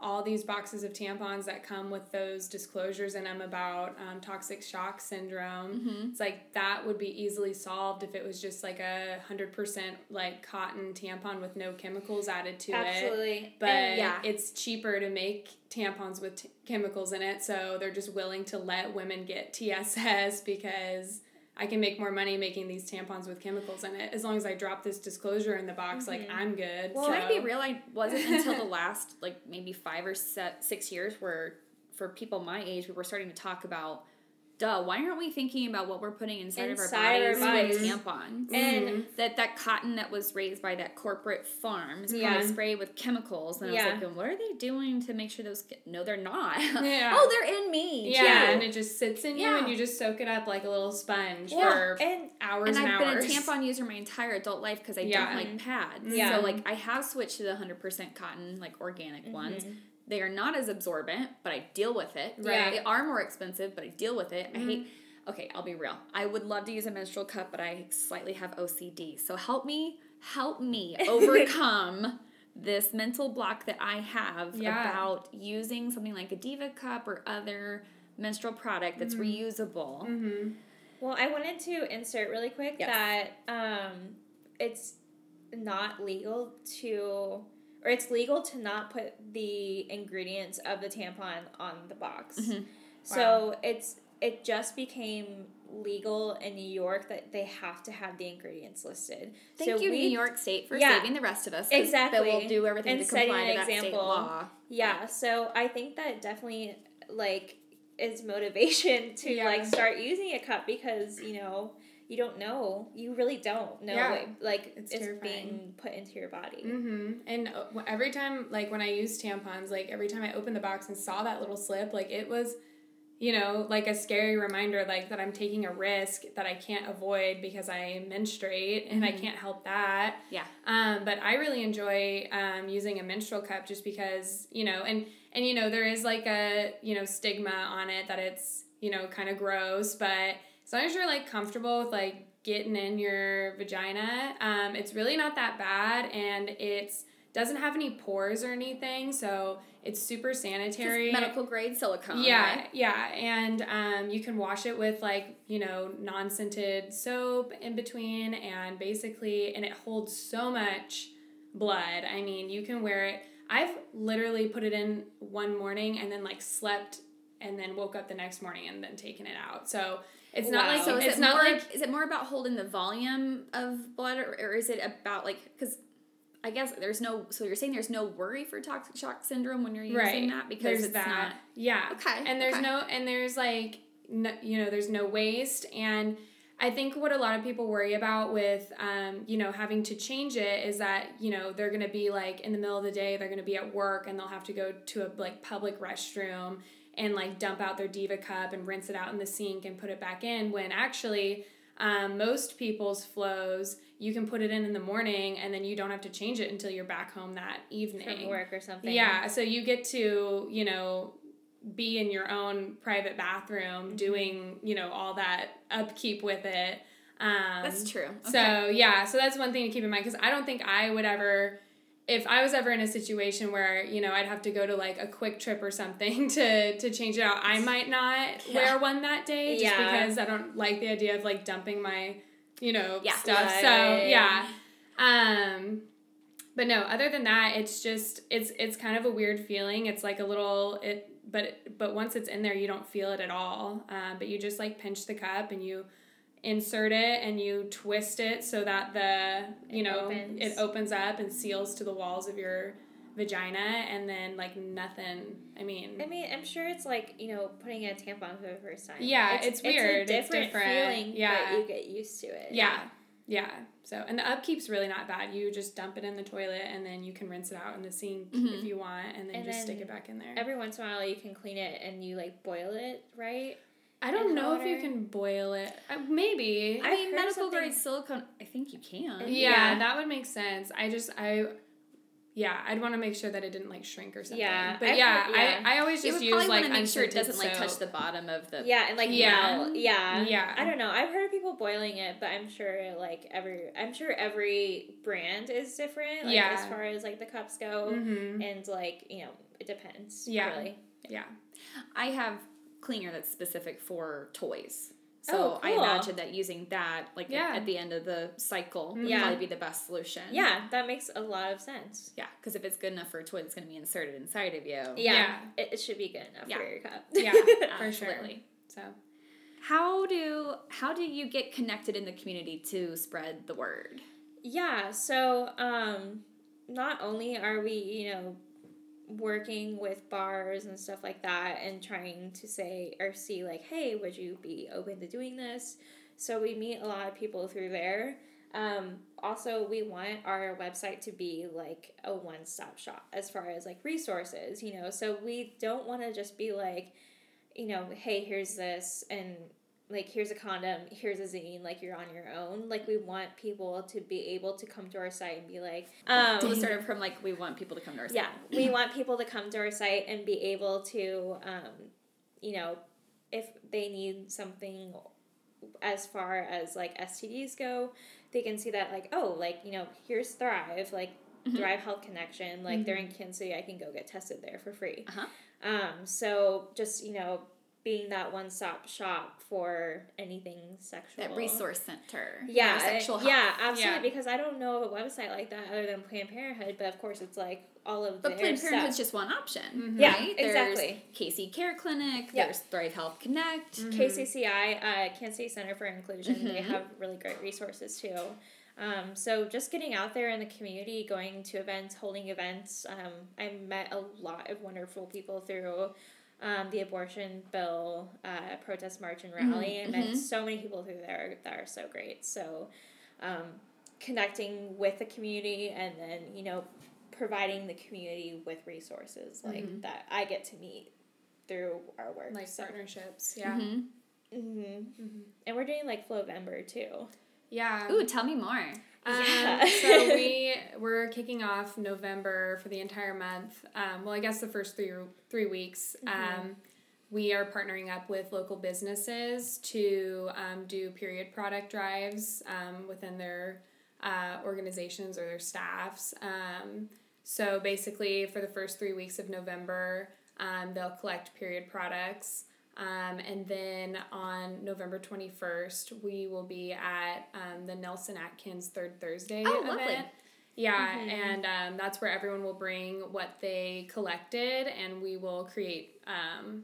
all these boxes of tampons that come with those disclosures in them about um, toxic shock syndrome. Mhm. It's like that would be easily solved if it was just like a hundred percent like cotton tampon with no chemicals added to it Absolutely, but And- yeah. it's cheaper to make tampons with t- chemicals in it so they're just willing to let women get tss because i can make more money making these tampons with chemicals in it as long as i drop this disclosure in the box like Mhm. i'm good Well, so. can I be real? I wasn't until the last like maybe five or six years where for people my age we were starting to talk about. Duh, why aren't we thinking about what we're putting inside, Inside of our our bodies, bodies. with tampons? And- Mhm. that that cotton that was raised by that corporate farm is Yeah. sprayed with chemicals. And I was like, what are they doing to make sure those? Get- no, they're not. Yeah. oh, they're in me. yeah, too. and it just sits in you and you just soak it up like a little sponge Yeah, for and hours and and, I've been a tampon user my entire adult life because I Yeah. don't like pads. Yeah. So like I have switched to the hundred percent cotton, like organic ones. They are not as absorbent, but I deal with it. Right. They are more expensive, but I deal with it. I Mhm. hate. Okay, I'll be real. I would love to use a menstrual cup, but I slightly have OCD. So help me, help me overcome this mental block that I have Yeah. about using something like a Diva cup or other menstrual product that's reusable. mm-hmm. Well, I wanted to insert really quick Yes. that um, it's not legal to, or it's legal to not put the ingredients of the tampon on the box. Mhm. So it's it just became legal in New York that they have to have the ingredients listed. Thank so you, we- New York State, for Yeah. saving the rest of us. Exactly. That will do everything And to comply to that state example. law. Yeah, so I think that definitely like is motivation to Yeah. like start using a cup because you know you don't know you really don't know Yeah. what like It's it's, being put into your body. Mm-hmm. And uh, every time, like when I used tampons, like every time I opened the box and saw that little slip, like it was you know, like a scary reminder, like that I'm taking a risk that I can't avoid because I menstruate and I can't help that. Yeah. Um, but I really enjoy um, using a menstrual cup just because, you know, and and you know there is like a you know stigma on it that it's you know kind of gross, but as long as you're like comfortable with like getting in your vagina, um, it's really not that bad, and it's doesn't have any pores or anything, so it's super sanitary. medical grade silicone. Yeah, right? yeah, and um, you can wash it with like you know non scented soap in between, and basically, and it holds so much blood. I mean, you can wear it. I've literally put it in one morning and then like slept and then woke up the next morning and then taken it out. So it's not like So is it's it not more? like is it more about holding the volume of blood, or, or is it about like because? I guess there's no. So you're saying there's no worry for toxic shock syndrome when you're using right that because there's it's that not. yeah Okay, and there's okay. no and there's like no, you know there's no waste and i think what a lot of people worry about with um, you know having to change it is that you know they're going to be like in the middle of the day they're going to be at work and they'll have to go to a like public restroom and like dump out their diva cup and rinse it out in the sink and put it back in when actually um, most people's flows you can put it in in the morning and then you don't have to change it until you're back home that evening from work or something. yeah, so you get to, you know, be in your own private bathroom Mm-hmm. doing, you know, all that upkeep with it. Um, That's true. Okay. So, yeah, so that's one thing to keep in mind because I don't think I would ever, if I was ever in a situation where, you know, I'd have to go to like a quick trip or something to, to change it out, I might not Yeah. wear one that day just Yeah. because I don't like the idea of like dumping my, you know, Yeah. stuff. So, yeah. Um, but no, other than that, it's just it's it's kind of a weird feeling. It's like a little it, but but once it's in there, you don't feel it at all. Um, but you just like pinch the cup and you insert it and you twist it so that the you It know opens. it opens up and seals to the walls of your vagina and then like nothing i mean I mean, I'm sure it's like you know putting a tampon for the first time. Yeah, it's weird. It's a It's different, different. feeling, Yeah. but you get used to it. yeah yeah so and the upkeep's really not bad you just dump it in the toilet and then you can rinse it out in the sink Mhm. if you want and then And just stick it back in there Every once in a while, you can clean it and you like boil it, right? I don't know if you can boil it. Uh, maybe. I I've mean, medical something- grade silicone. I think you can. yeah, Yeah. that would make sense. I just I yeah, I'd want to make sure that it didn't like shrink or something. Yeah, but I've yeah, heard- yeah. I, I always just use like make sure it doesn't like touch the bottom of the. Yeah, and like Yeah. melt. Yeah. Yeah. I don't know. I've heard of people boiling it, but I'm sure like every I'm sure every brand is different. Like Yeah. as far as like the cups go. Mhm. And like, you know, it depends. Yeah. Really. Yeah. I have cleaner that's specific for toys. So Oh, I imagine that using that, like Yeah. at the end of the cycle, would Yeah. probably be the best solution. Yeah, that makes a lot of sense. Yeah, because if it's good enough for a toy that's going to be inserted inside of you. Yeah. Yeah. It, it should be good enough Yeah. for your cup. Yeah, for sure. Absolutely. So How do how do you get connected in the community to spread the word? Yeah, so um not only are we, you know, working with bars and stuff like that and trying to say or see like, hey, would you be open to doing this? So we meet a lot of people through there. Um, also, we want our website to be like a one stop shop as far as like resources, you know. So we don't want to just be like, you know, hey, here's this, and like here's a condom, here's a zine, like you're on your own. Like we want people to be able to come to our site and be like, um, So we started from like we want people to come to our site. yeah, we want people to come to our site and be able to, um, you know, if they need something as far as like STDs go, they can see that like, oh, like, you know, here's Thrive, like Mhm. Thrive Health Connection, like they're in Kansas City, I can go get tested there for free. Uh-huh. Um, so just, you know, being that one stop shop for anything sexual. That resource center. Yeah, sexual health. yeah, absolutely. Yeah. Because I don't know of a website like that other than Planned Parenthood, but of course it's like all of But their Planned Parenthood's just one option. Mhm. Yeah, right? exactly. There's KC Care Clinic, Yep. there's Thrive Health Connect. Mhm. KCCI, uh, Kansas City Center for Inclusion, they Mhm. have really great resources too. Um, so just getting out there in the community, going to events, holding events. Um, I met a lot of wonderful people through um, the abortion bill uh, protest march and rally. and met mhm. so many people through there that are so great. So um, connecting with the community and then you know providing the community with resources like Mhm. that I get to meet through our work. like so. partnerships. Yeah. Mhm. hmm And we're doing like Flowember too. Yeah. Ooh, tell me more. Um, Yeah. so we we're kicking off November for the entire month. Um, well, I guess the first three three weeks. Um, we are partnering up with local businesses to um, do period product drives um, within their uh, organizations or their staffs. Um, so basically, for the first three weeks of November, um, they'll collect period products. Um, and then on November 21st, we will be at um, the Nelson Atkins Third Thursday Oh, event. lovely. Yeah, and um, that's where everyone will bring what they collected, and we will create um,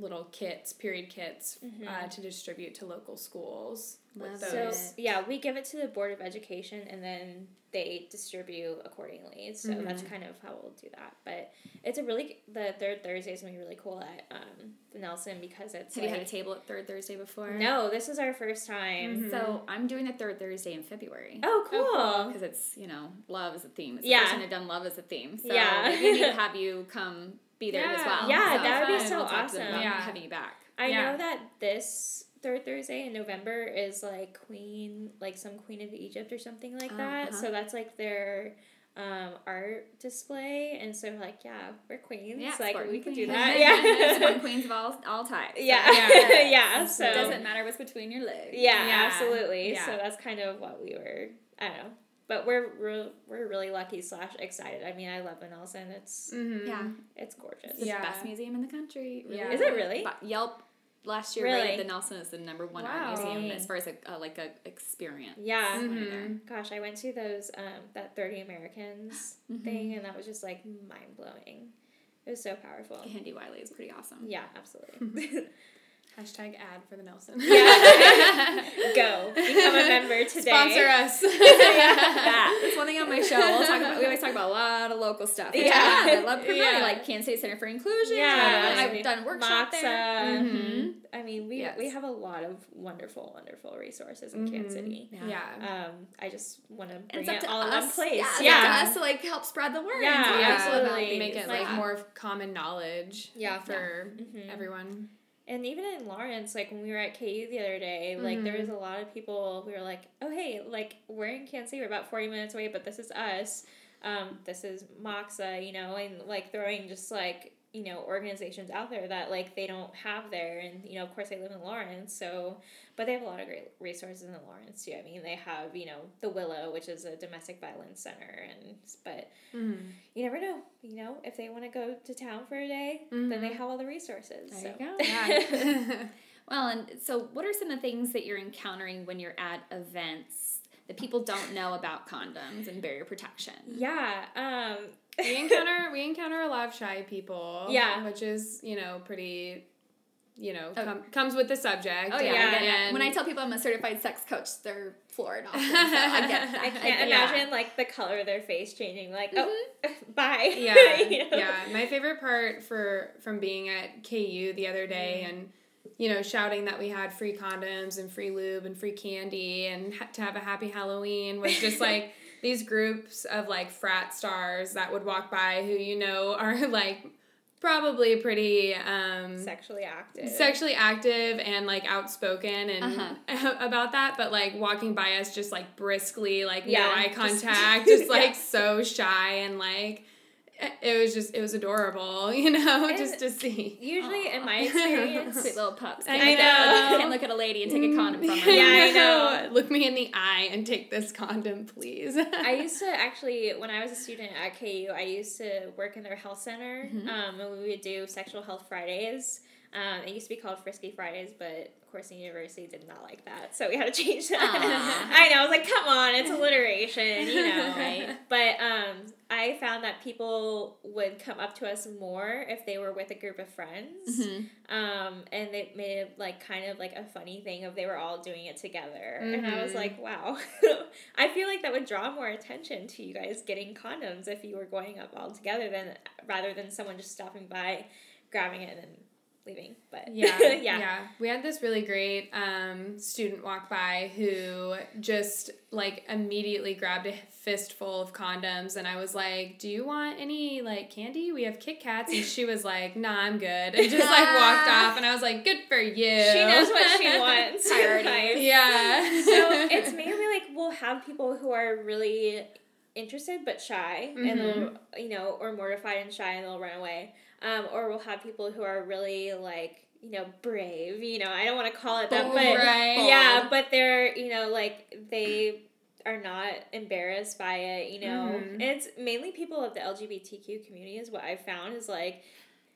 little kits, period kits, uh, to distribute to local schools. with Love So yeah, we give it to the Board of Education and then they distribute accordingly. So that's kind of how we'll do that. But it's a really the third Thursday is gonna be really cool at um, the Nelson because it's Have you had a table at third Thursday before? no, this is our first time. So I'm doing the third Thursday in February. Oh, cool. cool. Because it's, you know, love is a theme. It's the Yeah. first time I've done love as a theme. So Yeah. maybe we need to have you come be there as well. Yeah, So that would be so we'll talk to them awesome. Yeah. having you back. I Yeah. know that this third Thursday in November is like Queen, like some Queen of Egypt or something like Uh, that. uh-huh. So that's like their um, art display, and so like yeah, we're queens. Yeah, like we can do that. Yeah, Sporting queens of all, all types. So Yeah. Yeah. yeah. So it doesn't matter what's between your legs. Yeah, Yeah. absolutely. Yeah. So that's kind of what we were. I don't know, but we're real, we're really lucky slash excited. I mean, I love the Nelson. It's Mhm. Yeah. it's gorgeous. It's the Yeah. best museum in the country. Yeah. Is it really? But Yelp last year Really? rated the Nelson as the number one Wow. art museum Dang. as far as a, uh, like a experience. Yeah. when you're there. Mhm. Gosh, I went to those um that Thirty Americans Mhm. thing, and that was just like mind blowing. It was so powerful. Kehinde Wiley is pretty awesome. Yeah, absolutely. Hashtag ad for the Nelson. yeah. Go become a member today. Sponsor us. that. That's one thing on my show. We'll talk about. We always talk about a lot of local stuff. Yeah. I love promoting Yeah. like Kansas State Center for Inclusion. Yeah. I've done a workshop MOCSA. there. Mhm. I mean, we Yes. we have a lot of wonderful, wonderful resources in Kansas Mhm. City. Yeah. Um, I just want to bring it's up it to all in us. one place. Yeah, Yeah, up to us to like help spread the word. Yeah, Yeah. absolutely. Make it Like- more common knowledge. Yeah. For Mhm. everyone. And even in Lawrence, like when we were at KU the other day, like there was a lot of people. We were like, "Oh hey, like we're in Kansas We're about forty minutes away, but this is us. Um, this is MOCSA, you know, and like throwing just like you know organizations out there that like they don't have there, and you know of course they live in Lawrence, so but they have a lot of great resources in Lawrence too. I mean, they have you know the Willow, which is a domestic violence center, and but Mm-hmm. you never know. You know, if they want to go to town for a day, then they Mhm. have all the resources. There so. you go. Yeah. Well, and so what are some of the things that you're encountering when you're at events that people don't know about condoms and barrier protection? Yeah. Um, we encounter we encounter a lot of shy people. Yeah. Which is, you know, pretty you know, Oh. com- comes with the subject. Oh yeah, Yeah, I and- when I tell people I'm a certified sex coach, they're floored. Often, so I get. I can't get imagine like the color of their face changing. Like, oh, bye. yeah, You know? yeah. My favorite part for from being at KU the other day Mm. and you know shouting that we had free condoms and free lube and free candy and ha- to have a happy Halloween was just like these groups of like frat stars that would walk by who you know are like probably pretty um Sexually active. sexually active and like outspoken and Uh-huh. about that but like walking by us just like briskly like Yeah, no eye just- contact just, like Yeah. so shy and like it was just it was adorable you know And just to see Usually, in my experience, Sweet little pups. I look at- know. Can't look at a lady and take a condom from her. Yeah, I know. look me in the eye and take this condom please I used to actually, when I was a student at KU, I used to work in their health center, Mhm. um, and we would do sexual health Fridays. Um, it used to be called Frisky Fridays, but course the university did not like that, so we had to change that. I know, I was like, come on, it's alliteration, you know. Right. But um, I found that people would come up to us more if they were with a group of friends. Mhm. Um, and they made it like kind of like a funny thing of they were all doing it together. And I was Mhm. like, wow. I feel like that would draw more attention to you guys getting condoms if you were going up all together than rather than someone just stopping by, grabbing it and leaving. But yeah, yeah, yeah. We had this really great um, student walk by who just like immediately grabbed a fistful of condoms, and I was like, "Do you want any like candy? We have Kit Kats." And she was like, "Nah, I'm good," and just like walked off. And I was like, "Good for you." She knows what she wants. Priorities. Yeah. so it's maybe like we'll have people who are really interested but shy and they'll, you know or mortified and shy and they'll run away um, or we'll have people who are really like you know brave you know i don't want to call it that Bold. but Right. yeah but they're you know like they are not embarrassed by it you know Mhm. and it's mainly people of the lgbtq community is what i've found is like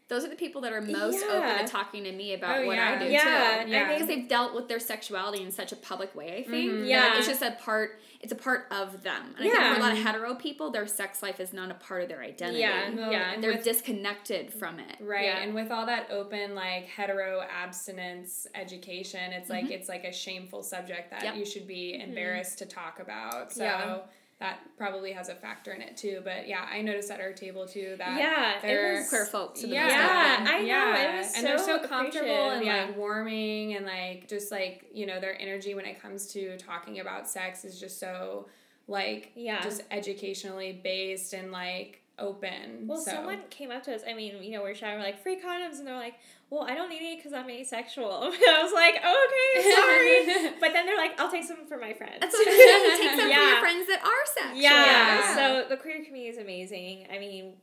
Those are the people that are most Yeah. open to talking to me about Oh, what yeah. I do yeah, too. Yeah. Because they've dealt with their sexuality in such a public way, I think. Mhm. that Yeah. It's just a part, it's a part of them. And I think Yeah. for a lot of hetero people, their sex life is not a part of their identity. Yeah. Well, Yeah. and They're with- disconnected from it. Right. Yeah. And with all that open like hetero abstinence education, it's like Mhm. it's like a shameful subject that Yep. you should be embarrassed to talk about. So Yeah. That probably has a factor in it too. But yeah, I noticed at our table too that yeah it they're was Queer folks yeah, Yeah. I know, Yeah. it was and they're so so comfortable and yeah. like warming and like just like, you know, their energy when it comes to talking about sex is just so like Yeah. just educationally based and like open. Well, so. someone came up to us. I mean, you know, we're shy. We're like free condoms, and they're like, "Well, I don't need any because I'm asexual." And I was like, oh, "Okay, sorry," but then they're like, "I'll take some for my friends." That's what I'm saying. Take some for your friends that are sexual. yeah. Yeah. So the queer community is amazing. I mean,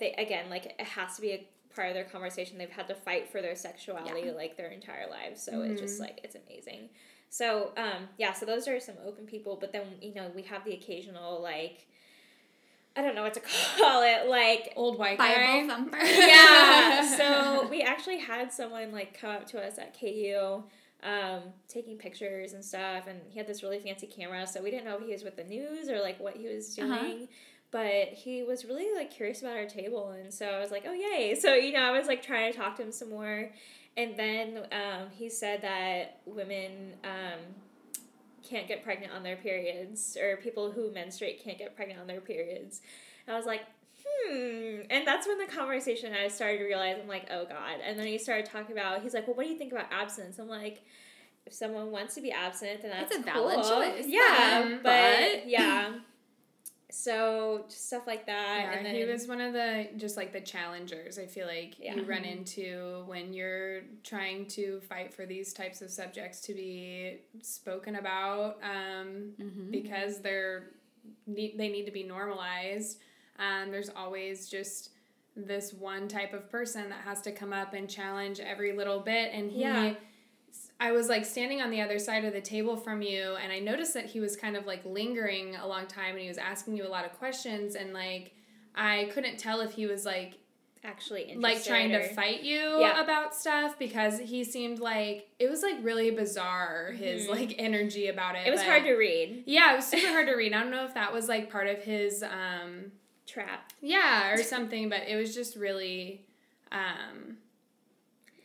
they again, like it has to be a part of their conversation. They've had to fight for their sexuality like their entire lives. So it's just like it's amazing. So um yeah, so those are some open people, but then you know we have the occasional like. I don't know what to call it, like old white guy. Bible thumper. yeah. So we actually had someone like come up to us at KU, um, taking pictures and stuff, and he had this really fancy camera. So we didn't know if he was with the news or like what he was doing. Uh-huh. But he was really like curious about our table, and so I was like, "Oh yay!" So you know, I was like trying to talk to him some more, and then um, he said that women um, can't get pregnant on their periods, or people who menstruate can't get pregnant on their periods. And I was like, hmm. And that's when the conversation I started to realize I'm like, oh God. And then he started talking about, he's like, well, what do you think about abstinence? I'm like, if someone wants to be absent, then that's It's a valid cool. choice, Yeah, but, but- yeah. So stuff like that. Yeah, and then he was one of the just like the challengers. I feel like Yeah. you run Mhm. into when you're trying to fight for these types of subjects to be spoken about um, Mhm. because they're need they need to be normalized. Um, there's always just this one type of person that has to come up and challenge every little bit, and he. Yeah. I was like standing on the other side of the table from you, and I noticed that he was kind of like lingering a long time, and he was asking you a lot of questions, and like I couldn't tell if he was like actually interested like trying or- to fight you Yeah. about stuff because he seemed like it was like really bizarre his Mhm. like energy about it. It was but- hard to read. yeah, it was super hard to read. I don't know if that was like part of his um Trap. yeah or something, but it was just really um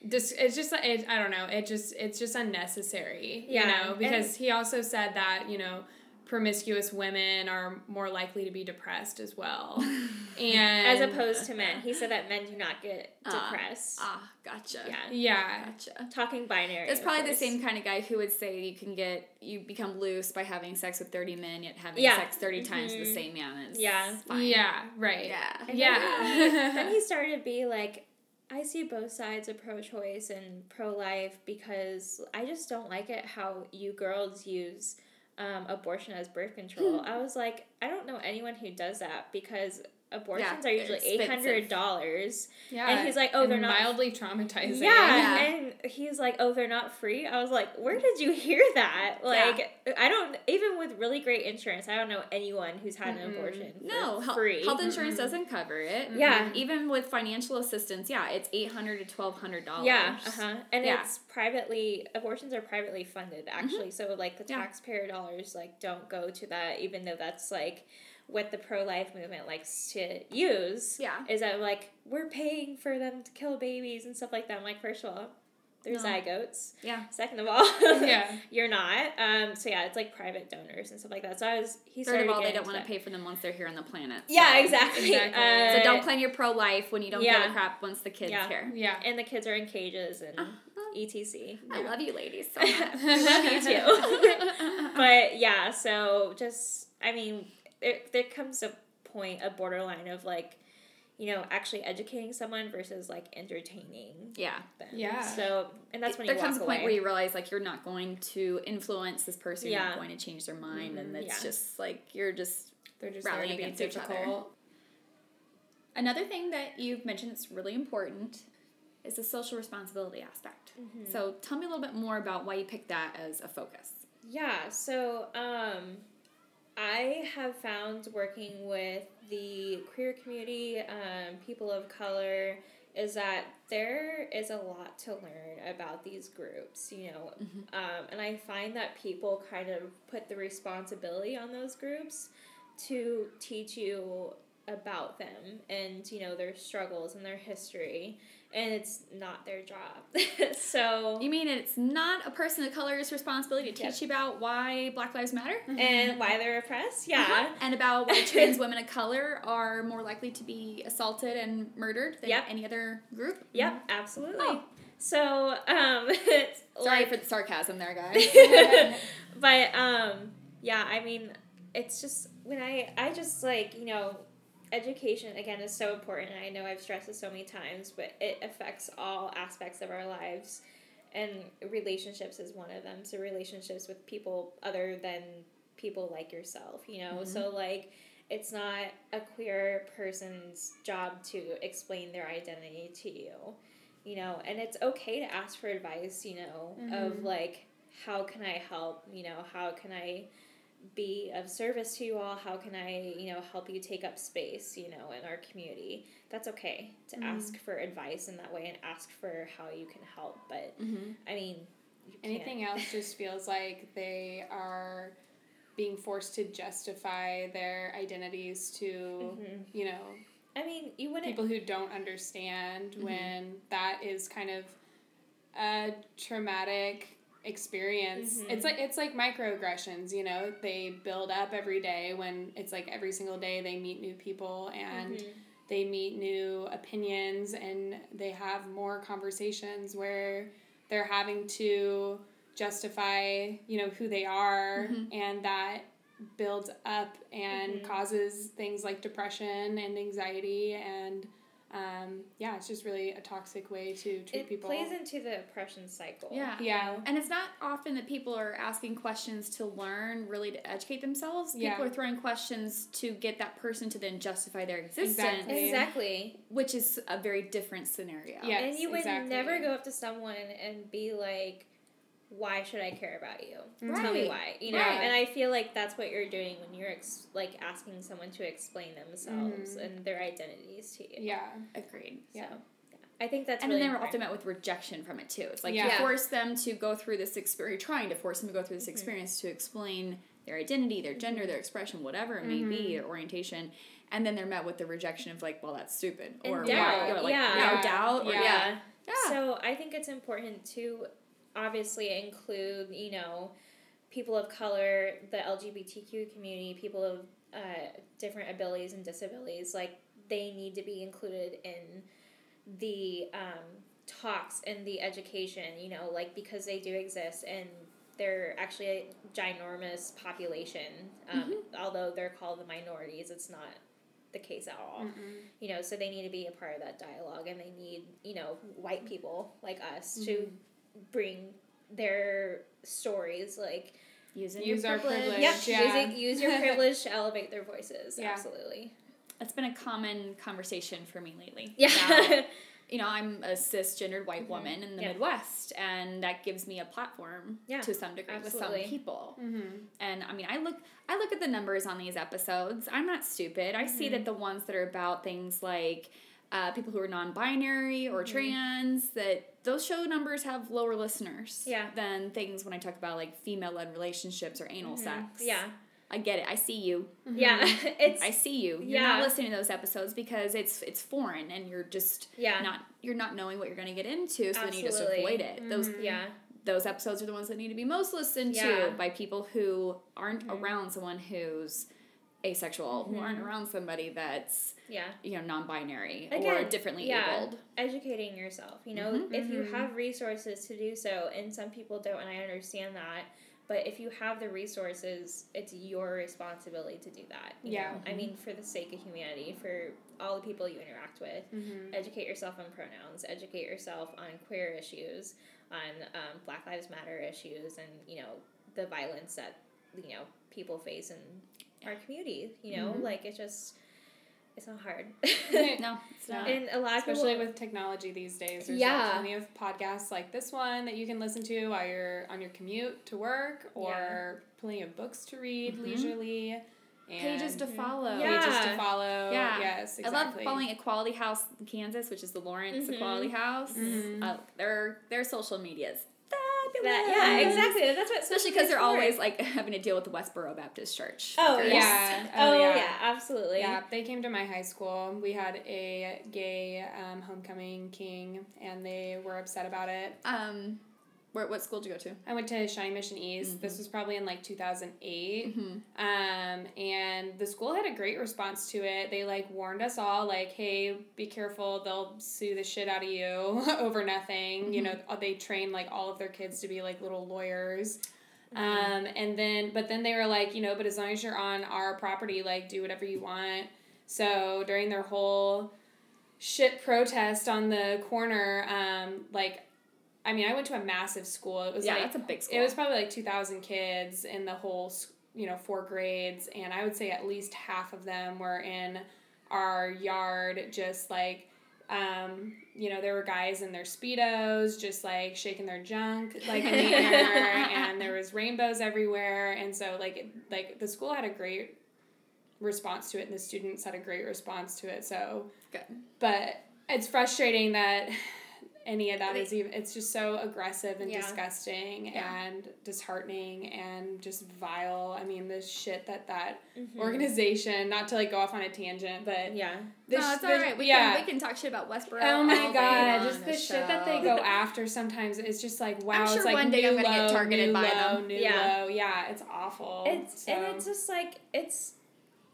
just it's just it, I don't know. It just it's just unnecessary, Yeah, you know, and- because he also said that, you know, promiscuous women are more likely to be depressed as well. and As opposed to men. He said that men do not get Ah. depressed. Ah, gotcha. yeah. yeah. Gotcha. Talking binary. It's probably the same kind of guy who would say you can get you become loose by having sex with thirty men, yet having Yeah. sex 30 times with the Mhm. same man is Yeah. fine. Yeah, right. Yeah. And Yeah. Then he, then he started to be like, I see both sides of pro choice and pro life because I just don't like it how you girls use um, abortion as birth control. I was like, I don't know anyone who does that because abortions are usually eight hundred dollars. Yeah. And he's like, oh, they're not mildly traumatizing. Yeah, Yeah. and he's like, "Oh, they're not free." I was like, "Where did you hear that?" Like, I don't even with really great insurance, I don't know anyone who's had an Mm-mm. abortion No, health, free. health insurance Mhm. doesn't cover it. Yeah. Even with financial assistance, yeah, it's eight hundred to twelve hundred dollars. Yeah, uh huh. And Yeah. it's privately abortions are privately funded actually. So like the Mm-hmm. Yeah. taxpayer dollars like don't go to that, even though that's like what the pro life movement likes to use. Yeah. Is that like we're paying for them to kill babies and stuff like that. I'm like, first of all, they're No. zygotes. Yeah. Second of all, Yeah. you're not. Um, so yeah, it's like private donors and stuff like that. So I was he Third of all, they don't want to pay for them once they're here on the planet. that. Yeah, exactly. Exactly. Uh, So don't claim you're pro life when you don't give a crap once the kid's Yeah. here. Yeah. And the kids are in cages and Uh-huh. etc. I love you, ladies. So much. love you too. but yeah, so just I mean, there there comes a point, a borderline of like, you know, actually educating someone versus like entertaining yeah. them. Yeah. So and that's when there you comes walk a point away. where you realize like you're not going to influence this person. You're Yeah. not going to change their mind, and it's Yeah. just like you're just They're just Rallying there to be against each other. Another thing that you've mentioned that's really important is the social responsibility aspect. Mm-hmm. So tell me a little bit more about why you picked that as a focus. Yeah, so um, I have found working with the queer community, um, people of color, is that there is a lot to learn about these groups, you know. Um, and I find that people kind of put the responsibility on those groups to teach you about them and, you know, their struggles and their history. And it's not their job. so. You mean it's not a person of color's responsibility to teach Yep. you about why Black Lives Matter? and why they're oppressed. Yeah. Uh-huh. And about why trans women of color are more likely to be assaulted and murdered than Yep. any other group? Yep, absolutely. Oh. So, um, it's Sorry like, for the sarcasm there, guys. but um, yeah, I mean, it's just when I I just like you know, education again is so important. I know I've stressed it so many times, but it affects all aspects of our lives, and relationships is one of them. So relationships with people other than people like yourself, you know. So mm-hmm. like. It's not a queer person's job to explain their identity to you you know and it's okay to ask for advice you know of mm-hmm. like how can i help you know how can i be of service to you all how can i you know help you take up space you know in our community that's okay to ask for advice in that way and ask for how you can help but mm-hmm. i mean. Anything else just feels like they are being forced to justify their identities to, Mhm. you know, i mean you wouldn't people who don't understand when that is kind of a traumatic experience. Mhm. It's like it's like microaggressions, you know, they build up every day when it's like every single day they meet new people and Mhm. they meet new opinions and they have more conversations where they're having to justify, you know, who they are Mhm. and that builds up and Mhm. causes things like depression and anxiety and um, yeah, it's just really a toxic way to treat it people. It plays into the oppression cycle Yeah. yeah. And it's not often that people are asking questions to learn, really to educate themselves. People Yeah. are throwing questions to get that person to then justify their existence, Exactly. exactly which is a very different scenario. Yeah. and you would exactly. never go up to someone and be like why should i care about you Mhm. tell me why you know Right. and i feel like that's what you're doing when you're ex- like asking someone to explain themselves Mhm. and their identities to you Yeah. Agreed. so Yeah. yeah. i think that's and really then they were often met with rejection from it too. It's like Yeah. you force them to go through this experience, trying to force them to go through this Mm-hmm. experience to explain their identity, their gender, their expression, whatever it may Mm-hmm. be, their orientation, and then they're met with the rejection of like, well, that's stupid, or doubt, why, or like yeah. no Yeah. doubt, or Yeah. yeah, yeah. So I think it's important to obviously include, you know, people of color, the LGBTQ community, people of uh, different abilities and disabilities. Like they need to be included in the um, talks and the education. You know, like because they do exist and they're actually a ginormous population. Um, Although they're called the minorities, it's not the case at all Mm-mm. you know so they need to be a part of that dialogue and they need you know white people like us to bring their stories like Using Use your our privilege. privilege. yep yeah. using, use your privilege to elevate their voices Yeah. absolutely It's been a common conversation for me lately. yeah about- you know, I'm a cisgendered white woman in the Yeah. Midwest, and that gives me a platform Yeah, to some degree with some people. Mm-hmm. And I mean, I look I look at the numbers on these episodes. I'm not stupid. I see Mm-hmm. that the ones that are about things like uh, people who are non-binary or Mm-hmm. trans that those show numbers have lower listeners Yeah. than things when I talk about like female-led relationships or anal sex. yeah I get it. I see you. Yeah, it's I see you. You're Yeah. not listening to those episodes because it's it's foreign and you're just Yeah. not you're not knowing what you're going to get into, so then you just avoid it. Those yeah. those episodes are the ones that need to be most listened Yeah. Mm-hmm. to by people who aren't around someone who's asexual, who aren't around somebody that's Yeah. you know non-binary or differently yeah. abled. Educating yourself. You know, Mhm. if you have resources to do so, and some people don't, and I understand that. But if you have the resources, it's your responsibility to do that. you Yeah. know? I mean, for the sake of humanity, for all the people you interact with, Mm-hmm. educate yourself on pronouns, educate yourself on queer issues, on um, Black Lives Matter issues, and you know the violence that you know people face in our community. You know, Mhm. like it's just it's not hard. No, it's not. and a lot of Especially people, with technology these days, there's Yeah. like plenty of podcasts like this one that you can listen to while you're on your commute to work, or Yeah. plenty of books to read Mhm. leisurely, and pages to follow. Yeah. pages to follow. Yeah. Yes, I love exactly. following Equality House in Kansas, which is the Lawrence Mhm. Equality House. Mhm. Uh, their their social media is fabulous. That, yeah, exactly. That's what Especially because they're always like having to deal with the Westboro Baptist Church. Oh fuckers. yeah. Oh, Oh, yeah. yeah. absolutely. Yeah, they came to my high school. We had a gay um, homecoming king, and they were upset about it. Um, where what school did you go to? I went to Shawnee Mission East. This was probably in like 2008. Mm-hmm. Um, and the school had a great response to it. They like warned us all, like, hey, be careful, they'll sue the shit out of you over nothing. You know, they train like all of their kids to be like little lawyers. Um, and then, but then they were like, you know, but as long as you're on our property, like, do whatever you want. So during their whole shit protest on the corner, um, like, I mean, I went to a massive school. It was Yeah, like that's a big school. it was probably like 2,000 kids in the whole, you know, four grades. And I would say at least half of them were in our yard, just like, um, you know, there were guys in their Speedos, just like shaking their junk, like in the air. And there was rainbows everywhere. And so, like, it- like the school had a great response to it, and the students had a great response to it. So, Good. but it's frustrating that any of that is even it's just so aggressive and Yeah. disgusting Yeah. and disheartening and just vile i mean the shit that that Mhm. organization not to like go off on a tangent but Yeah. the no, it's the- all right. We yeah can we can talk shit about Westboro. Oh my god! Just on the shit that they go after sometimes it's just like wow. sure it's like one day I'm gonna get targeted by low, them. Yeah. low, yeah, it's awful. It's so. and it's just like it's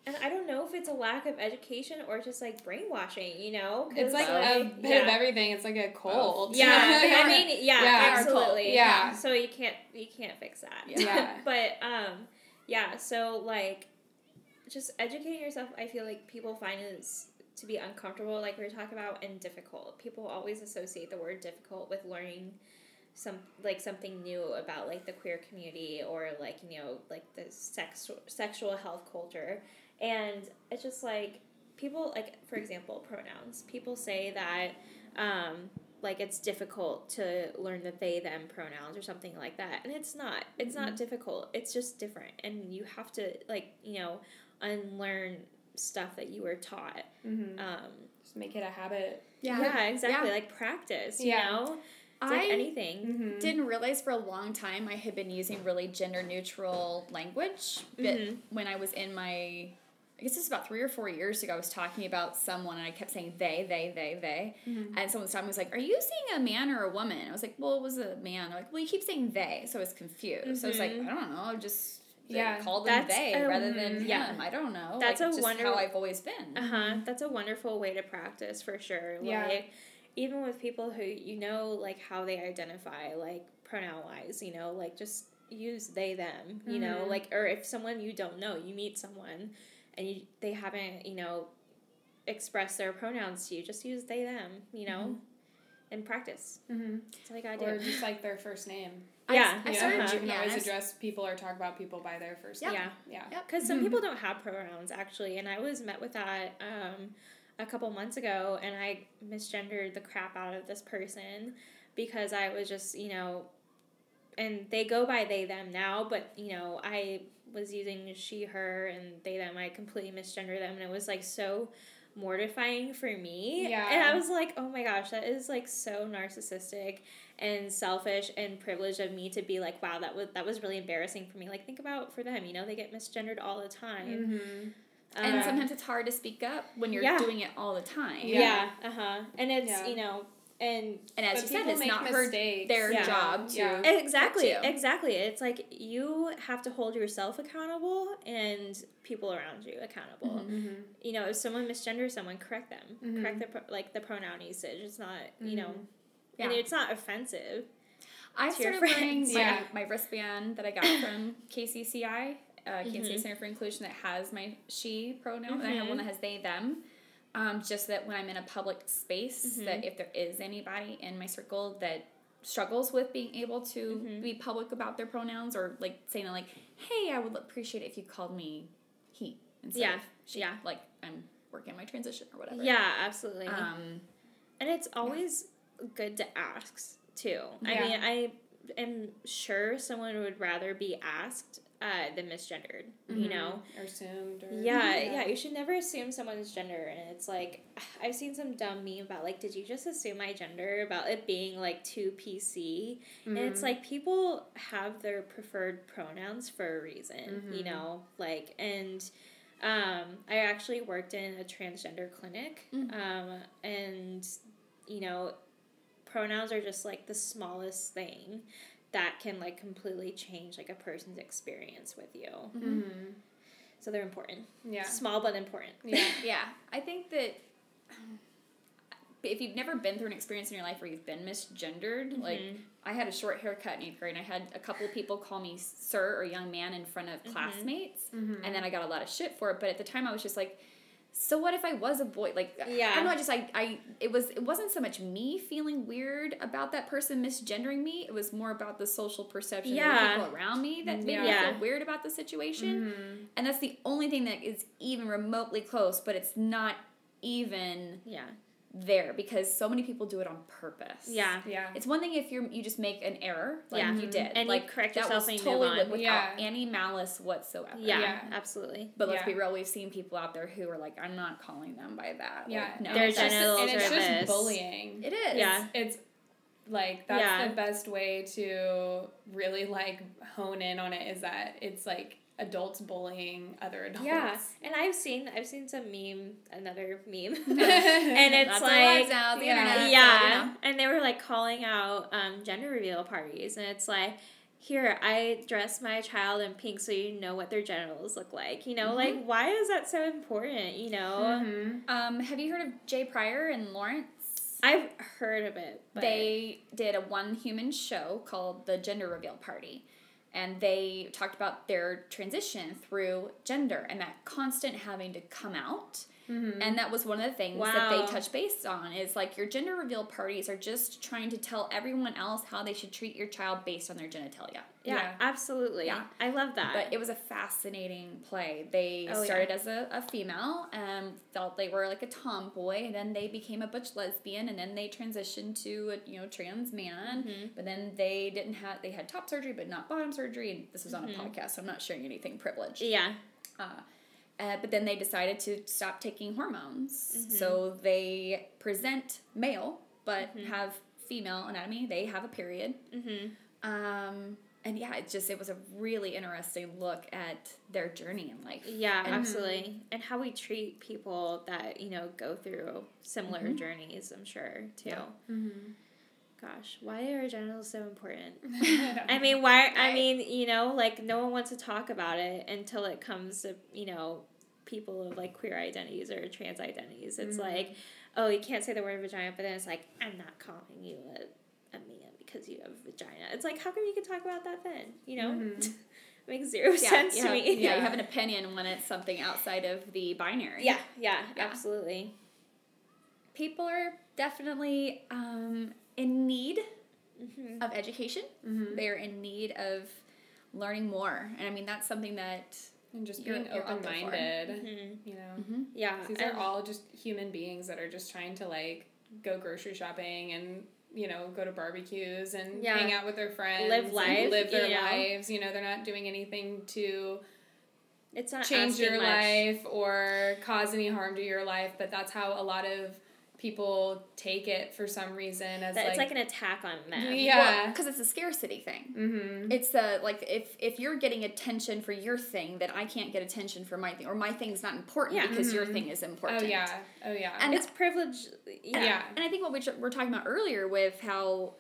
and I don't know if it's a lack of education or just like brainwashing, you know? it's like a bit yeah. of everything. It's like a cold. Yeah, I mean, yeah, Yeah. absolutely. Yeah. So you can't you can't fix that. Yeah. but um, yeah. So like, just educating yourself, I feel like people find is to be uncomfortable, like we were talking about, and difficult. People always associate the word difficult with learning some like something new about like the queer community or like you know like the sex sexual health culture and it's just like people like for example pronouns people say that um like it's difficult to learn the they them pronouns or something like that and it's not it's not difficult it's just different and you have to like you know unlearn stuff that you were taught hmm um Just make it a habit. yeah, yeah exactly Yeah. like practice you Yeah. know it's like I anything Mm-hmm. didn't realize for a long time I had been using really gender neutral language. But Mhm. when I was in my, I guess this was about three or four years ago, I was talking about someone and I kept saying they, they, they, they. Mhm. And someone was talking, was like, Are you seeing a man or a woman? I was like, Well, it was a man. They're like, Well, you keep saying they. So I was confused. So I was like, Mhm. I don't know. Just Yeah, call them that's they a- rather than mhm, yeah. him. I don't know. That's like, a just wonder- how I've always been. Uh huh. That's a wonderful way to practice for sure. Yeah. Like, even with people who you know, like how they identify, like pronoun wise, you know, like just use they them. You know, Mhm. like or if someone you don't know, you meet someone, and you they haven't you know expressed their pronouns to you, just use they them. You know, and practice. Mm-hmm. That's all you gotta Or do. just like their first name. I- Yeah, I You started. uh-huh. you can yeah, always address people or talk about people by their first Yeah. name. Yeah. Yeah. Yep. Because some people don't have pronouns actually, and I was met with that um, a couple months ago, and I misgendered the crap out of this person because I was just you know, and they go by they them now, but you know I was using she her and they them. I completely misgendered them, and it was like so mortifying for me. Yeah. And I was like, oh my gosh, that is like so narcissistic and selfish and privileged of me to be like, wow, that was that was really embarrassing for me. Like think about for them, you know, they get misgendered all the time. Mm-hmm. and Um, sometimes it's hard to speak up when you're Yeah. doing it all the time. yeah, uh huh. And it's Yeah. you know, and And as you said, it's make not her mistakes. their Yeah. job to. Yeah. exactly, to. exactly. It's like you have to hold yourself accountable and people around you accountable. Mm-hmm. You know, if someone misgenders someone, correct them. Mhm. Correct the pro- like the pronoun usage. It's not you know, Mm-hmm. and it's not offensive. I to started wearing my, Yeah. my wristband that I got from KCCI, uh, Kansas City Center for Inclusion, that has my she pronoun, and I have one that has they them. Um, just that when I'm in a public space, that if there is anybody in my circle that struggles with being able to be public about their pronouns or like saying like, "Hey, I would appreciate it if you called me he instead Yeah, of she," yeah. like I'm working on my transition or whatever. Yeah, absolutely. Um, And it's always good to ask too. Yeah. I mean, I am sure someone would rather be asked uh, than misgendered. You know. or assumed or Yeah, yeah, You should never assume someone's gender, and it's like I've seen some dumb meme about like, did you just assume my gender about it being like too PC? And it's like people have their preferred pronouns for a reason, you know, like and. Um, I actually worked in a transgender clinic, um, and you know, pronouns are just like the smallest thing that can like completely change like a person's experience with you. Mm-hmm. So they're important. Yeah. Small but important. Yeah. Yeah, I think that um, if you've never been through an experience in your life where you've been misgendered, like I had a short haircut in eighth grade, and I had a couple people call me sir or young man in front of classmates, and then I got a lot of shit for it. But at the time, I was just like. So what if I was a boy? Like yeah. I Yeah. don't just I, I it was it wasn't so much me feeling weird about that person misgendering me. It was more about the social perception of Yeah. the people around me that made me feel weird about the situation. Mm-hmm. And that's the only thing that is even remotely close, but it's not even Yeah. There because so many people do it on purpose. Yeah. Yeah. It's one thing if you you just make an error, like Yeah. you did, And you like correct that yourself was and you totally move on. without Yeah. any malice whatsoever. Yeah, Yeah. absolutely. But let's Yeah. be real, we've seen people out there who are like, I'm not calling them by that. Yeah. Like, no, Their it's just, genitals and it's are just this. bullying. It is. Yeah. It's like that's Yeah. the best way to really like hone in on it is that it's like adults bullying other adults. Yeah, and I've seen I've seen some meme, another meme, and and it's That's our lives like now, the yeah. internet. yeah, you know. and they were like calling out um, gender reveal parties, and it's like. Here, I dress my child in pink so you know what their genitals look like. You know, Mm-hmm. like, why is that so important? You know? Mhm. Um, have you heard of Jay Pryor and Lawrence? I've heard of it, but. they did a one human show called the gender reveal party and they talked about their transition through gender and that constant having to come out and that was one of the things that they touched base on is like your gender reveal parties are just trying to tell everyone else how they should treat your child based on their genitalia yeah, Yeah. absolutely. Yeah. I love that. but it was a fascinating play. They Oh, yeah. started as a, a female and felt they were like a tomboy, and then they became a butch lesbian, and then they transitioned to a you know trans man. Mm-hmm. But then they didn't have they had top surgery, but not bottom surgery. And this was on Mm-hmm. a podcast, so I'm not sharing anything privileged. yeah. Uh, uh, but then they decided to stop taking hormones. Mm-hmm. So they present male, but Mm-hmm. have female anatomy. They have a period. Mm-hmm. Um, and yeah, it just it was a really interesting look at their journey in life. Yeah, And- absolutely. And how we treat people that, you know, go through similar Mm-hmm. journeys, I'm sure, too. Mm-hmm. Gosh, why are genitals so important? I mean, why? I mean, you know, like no one wants to talk about it until it comes to, you know, people of like queer identities or trans identities. It's like, oh, you can't say the word vagina, but then it's like, I'm not calling you a, a man because you have a vagina. It's like, how come you can talk about that then? You know? Makes zero Yeah, sense to have- me. Yeah, you have an opinion when it's something outside of the binary. Yeah, yeah, Yeah. absolutely. People are definitely um, in need Mm-hmm. of education. They're in need of learning more. And I mean, that's something that and just You're- being you're out open there for. minded. Mhm. You know, Yeah, these are all just human beings that are just trying to like go grocery shopping and you know go to barbecues and Yeah. hang out with their friends, Live life, live their you know? lives. You know, they're not doing anything to it's not change your much. life or cause any harm to your life, but that's how a lot of people take it for some reason as That like, it's like an attack on them. Yeah. because it's a scarcity thing. mm-hmm. It's the like if if you're getting attention for your thing, then I can't get attention for my thing, or my thing's not important Yeah. because your Mhm. thing is important. Oh yeah. Oh yeah. And It's privilege. Yeah. yeah. And I think what we tr- were talking about earlier with how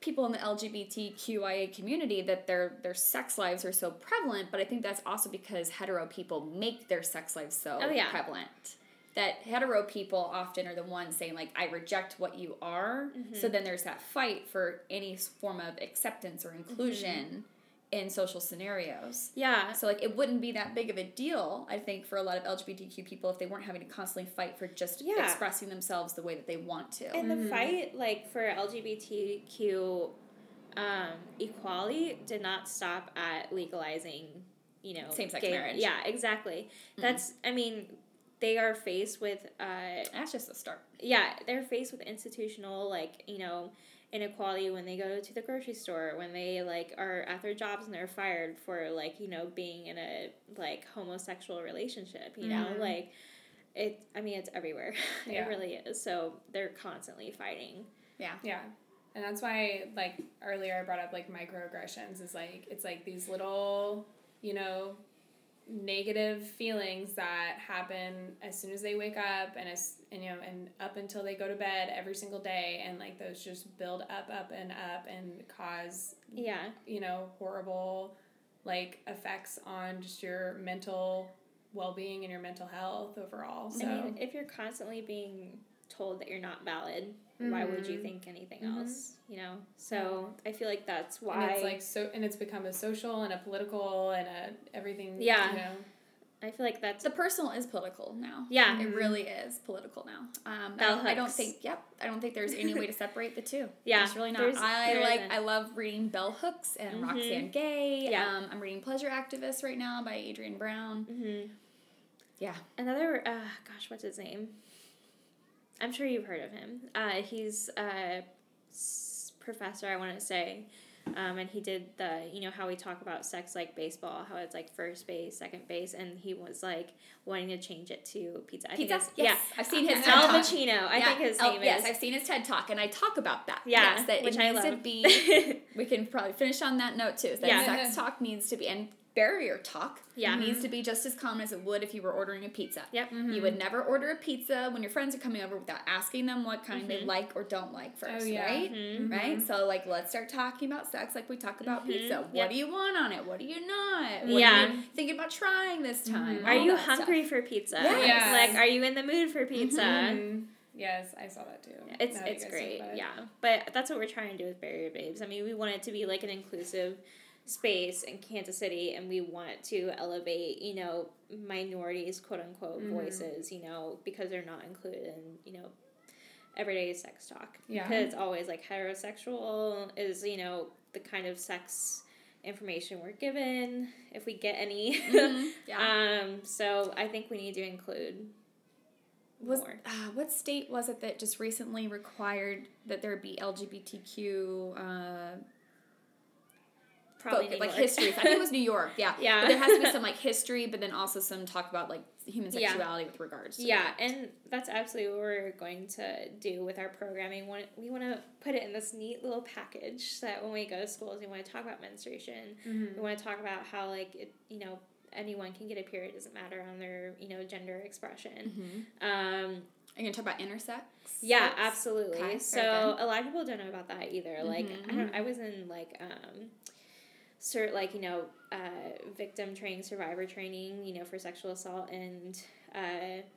people in the LGBTQIA community that their their sex lives are so prevalent, but I think that's also because hetero people make their sex lives so Oh, yeah. prevalent. That hetero people often are the ones saying like I reject what you are. Mm-hmm. So then there's that fight for any form of acceptance or inclusion in social scenarios. Yeah. So like it wouldn't be that big of a deal, I think, for a lot of LGBTQ people if they weren't having to constantly fight for just Yeah. expressing themselves the way that they want to. And the fight, like for LGBTQ um, equality, did not stop at legalizing, you know, Same-sex gay- marriage. Yeah, exactly. That's, I mean, they are faced with, uh, That's just a start. yeah, they're faced with institutional, like, you know, inequality when they go to the grocery store, when they, like, are at their jobs and they're fired for, like, you know, being in a, like, homosexual relationship, you know? Mhm. Like, it, I mean, it's everywhere. Yeah. it really is. So they're constantly fighting. Yeah. Yeah. And that's why like earlier I brought up like microaggressions is like it's like these little, you know, negative feelings that happen as soon as they wake up and as and you know and up until they go to bed every single day and like those just build up up and up and cause Yeah. you know horrible like effects on just your mental well-being and your mental health overall so I mean, if you're constantly being told that you're not valid, why would you Mhm. think anything Mhm. else? You know. So I feel like that's and why. it's like so and it's become a social and a political and a everything Yeah. you know I feel like that's The personal is political now. yeah. It really is political now. Um, I, I don't think. Yep, I don't think there's any way to separate the two. Yeah, it's really not. there's- I like. isn't. I love reading Bell Hooks and Mhm. Roxane Gay. Yeah. Um, I'm reading Pleasure Activist right now by Adrienne Brown. hmm Yeah. Another, uh, gosh, what's his name? I'm sure you've heard of him. Uh, he's a professor, I want to say. Um, and he did the, you know, how we talk about sex like baseball, how it's like first base, second base, and he was like wanting to change it to pizza. I Pizza. Yes, I've seen his yeah, TED Al Talk. Pacino. I Yeah, think his oh, name yes, is. I've seen his TED Talk, and I talk about that. yeah, yes, that which it I love. to be. we can probably finish on that note too. That Yeah. sex talk needs to be, and barrier talk Yeah. needs to be just as common as it would if you were ordering a pizza. Yep. You would never order a pizza when your friends are coming over without asking them what kind they Mhm. like or don't like first, Oh, yeah. right? Mhm. Right? So like let's start talking about sex like we talk about Mhm. pizza. What Yep. do you want on it? What do you not? What Yeah. Are you thinking about trying this time? Are you that stuff. hungry for pizza? Yes. Yeah. Like, are you in the mood for pizza? Yes i saw that too It's now that you it's great, it. yeah. But that's what we're trying to do with Barrier Babes. I mean, we want it to be like an inclusive space in Kansas City, and we want to elevate, you know, minorities, quote unquote, Mhm. voices, you know, because they're not included in, you know, everyday sex talk. Yeah. Because it's always like heterosexual is, you know, the kind of sex information we're given, if we get any. Mhm. Yeah. um, so I think we need to include was uh, what state was it that just recently required that there be LGBTQ uh, Probably folk- like history. I think it was New York. Yeah. Yeah. But there has to be some like history, but then also some talk about like human Yeah. sexuality with regards. to Yeah, that. and that's absolutely what we're going to do with our programming. We want to put it in this neat little package so that when we go to schools, we want to talk about menstruation. Mhm. We want to talk about how, like, it, you know, anyone can get a period, it doesn't matter on their, you know, gender expression. Mhm. Um, Are you gonna talk about intersex? yeah, absolutely. Okay, so a lot of people don't know about that either. Like, I Mhm. don't. I was in like um, cert like you know, uh, victim training, survivor training, you know, for sexual assault, and uh,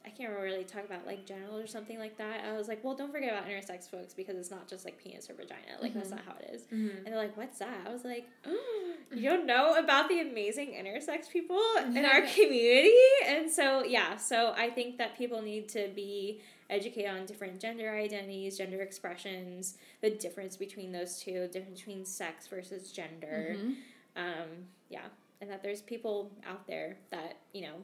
I can't remember really talk about like genitals or something like that. I was like, well, don't forget about intersex folks because it's not just like penis or vagina. Like that's Mhm. not how it is. Mhm. And they're like, what's that? I was like, oh, you don't know about the amazing intersex people in our community? And so, yeah, so I think that people need to be educated on different gender identities, gender expressions, the difference between those two, difference between sex versus gender. Mhm. Um, yeah, and that there's people out there that, you know,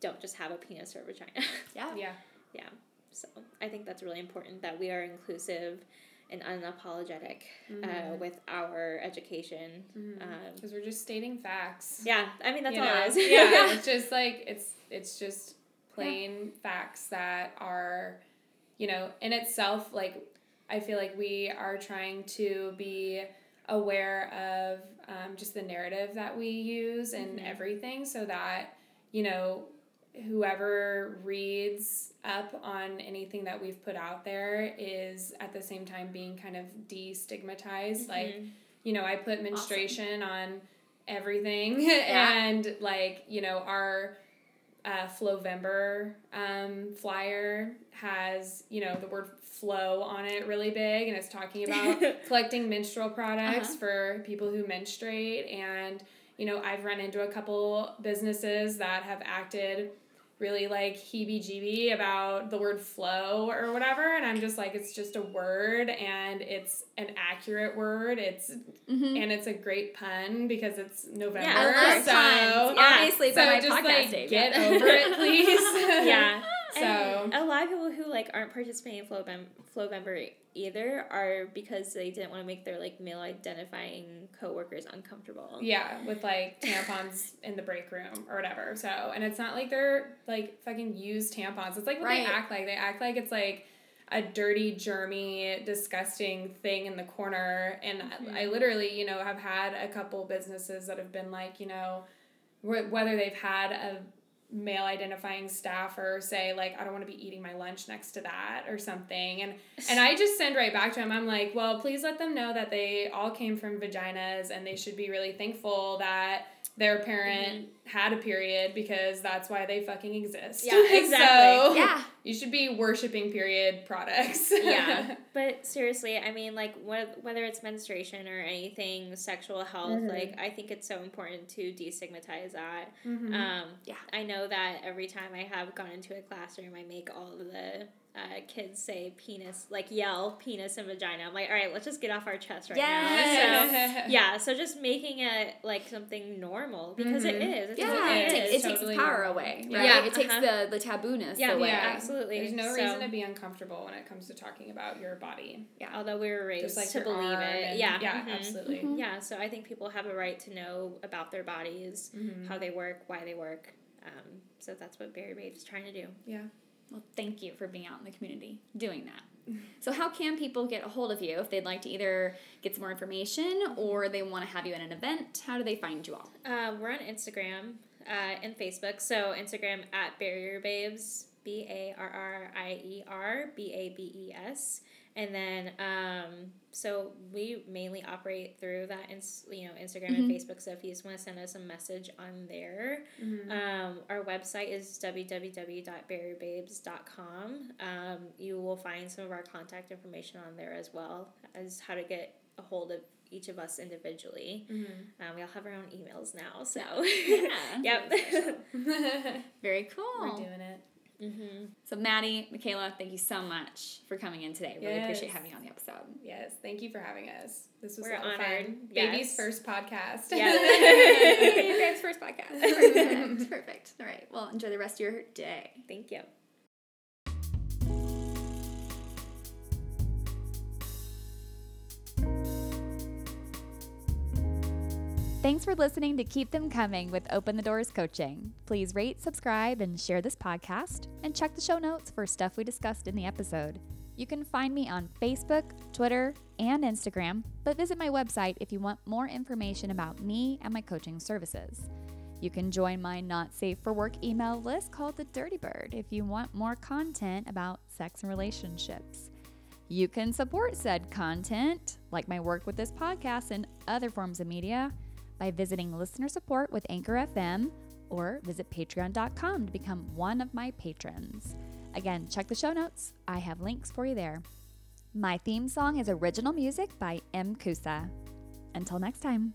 don't just have a penis or a vagina. Yeah. yeah yeah, so I think that's really important that we are inclusive and unapologetic uh, with our education. Um, Because we're just stating facts. yeah, I mean that's you all know? it is. yeah, it's just like it's it's just plain facts that are, you know, in itself like I feel like we are trying to be aware of um, just the narrative that we use and everything so that you know whoever reads up on anything that we've put out there is at the same time being kind of destigmatized. Like you know i put menstruation on everything and like you know our uh, Flowember um, flyer has you know the word flow on it really big and it's talking about collecting menstrual products for people who menstruate. And you know I've run into a couple businesses that have acted really like heebie jeebie about the word flow or whatever and I'm just like it's just a word and it's an accurate word it's mm-hmm. and it's a great pun because it's November Yeah, I so puns. yeah. Obviously, so by my just podcast like get over it please yeah. So- And a lot of people who like aren't participating in Flowmem- Flowmember either are because they didn't want to make their like male identifying coworkers uncomfortable. Yeah, with like tampons in the break room or whatever. So, and it's not like they're like fucking used tampons. It's like what Right. they act like. They act like it's like a dirty, germy, disgusting thing in the corner. And I, I mm-hmm. literally, you know, have had a couple businesses that have been like, you know, whether they've had a male identifying staffer say like I don't want to be eating my lunch next to that or something. And and I just send right back to him I'm like well please let them know that they all came from vaginas and they should be really thankful that their mm-hmm. parent had a period because that's why they fucking exist Yeah, exactly. so Yeah. you should be worshiping period products yeah, but seriously, I mean, like wh- whether it's menstruation or anything sexual health, mm-hmm. like I think it's so important to destigmatize that. Mm-hmm. Um, Yeah. I know that every time I have gone into a classroom, I make all the uh, kids say penis, like yell penis and vagina. I'm like, all right, let's just get off our chest right now. Yes. So yeah, so just making it like something normal because it is. It Yeah, totally it, is. takes, it takes totally its power normal. away, Yeah. right? Yeah, It takes uh-huh. the, the tabooness Yeah, away. yeah, absolutely. there's no So- reason to be uncomfortable when it comes to talking about your body Yeah, Although we were raised like to believe it. and- yeah. yeah mhm. absolutely Yeah, so I think people have a right to know about their bodies, Mm-hmm. how they work, why they work. Um, so that's what Barrier Babe's trying to do. yeah Well, thank you for being out in the community doing that. So, how can people get a hold of you if they'd like to either get some more information or they want to have you at an event? How do they find you all? Um, we're on Instagram uh, and Facebook. So Instagram at Barrier Babes, B A R R I E R B A B E S, and then um, so we mainly operate through that, ins- you know, Instagram and Facebook. So if you just want to send us a message on there, um, our website is www.barrierbabes.com. Um, you will find some of our contact information on there as well as how to get a hold of each of us individually. Um, we all have our own emails now, so yep. Very cool. we're doing it Mm-hmm. So, Maddie, Michaela, thank you so much for coming in today. Really appreciate having you on the episode. Yes, thank you for having us. This was We're a lot of honored. fun. Yes. Baby's first podcast. Your guys' first podcast. Perfect. Perfect. All right. Well, enjoy the rest of your day. Thank you. Thanks for listening to Keep Them Coming with Open the Doors Coaching. Please rate, subscribe, and share this podcast, and check the show notes for stuff we discussed in the episode. You can find me on Facebook, Twitter, and Instagram, but visit my website if you want more information about me and my coaching services. You can join my not safe for work email list called the Dirty Bird if you want more content about sex and relationships. You can support said content, like my work with this podcast and other forms of media, by visiting listener support with Anchor FM or visit patreon.com to become one of my patrons. Again, check the show notes. I have links for you there. My theme song is original music by M. Kusa. Until next time.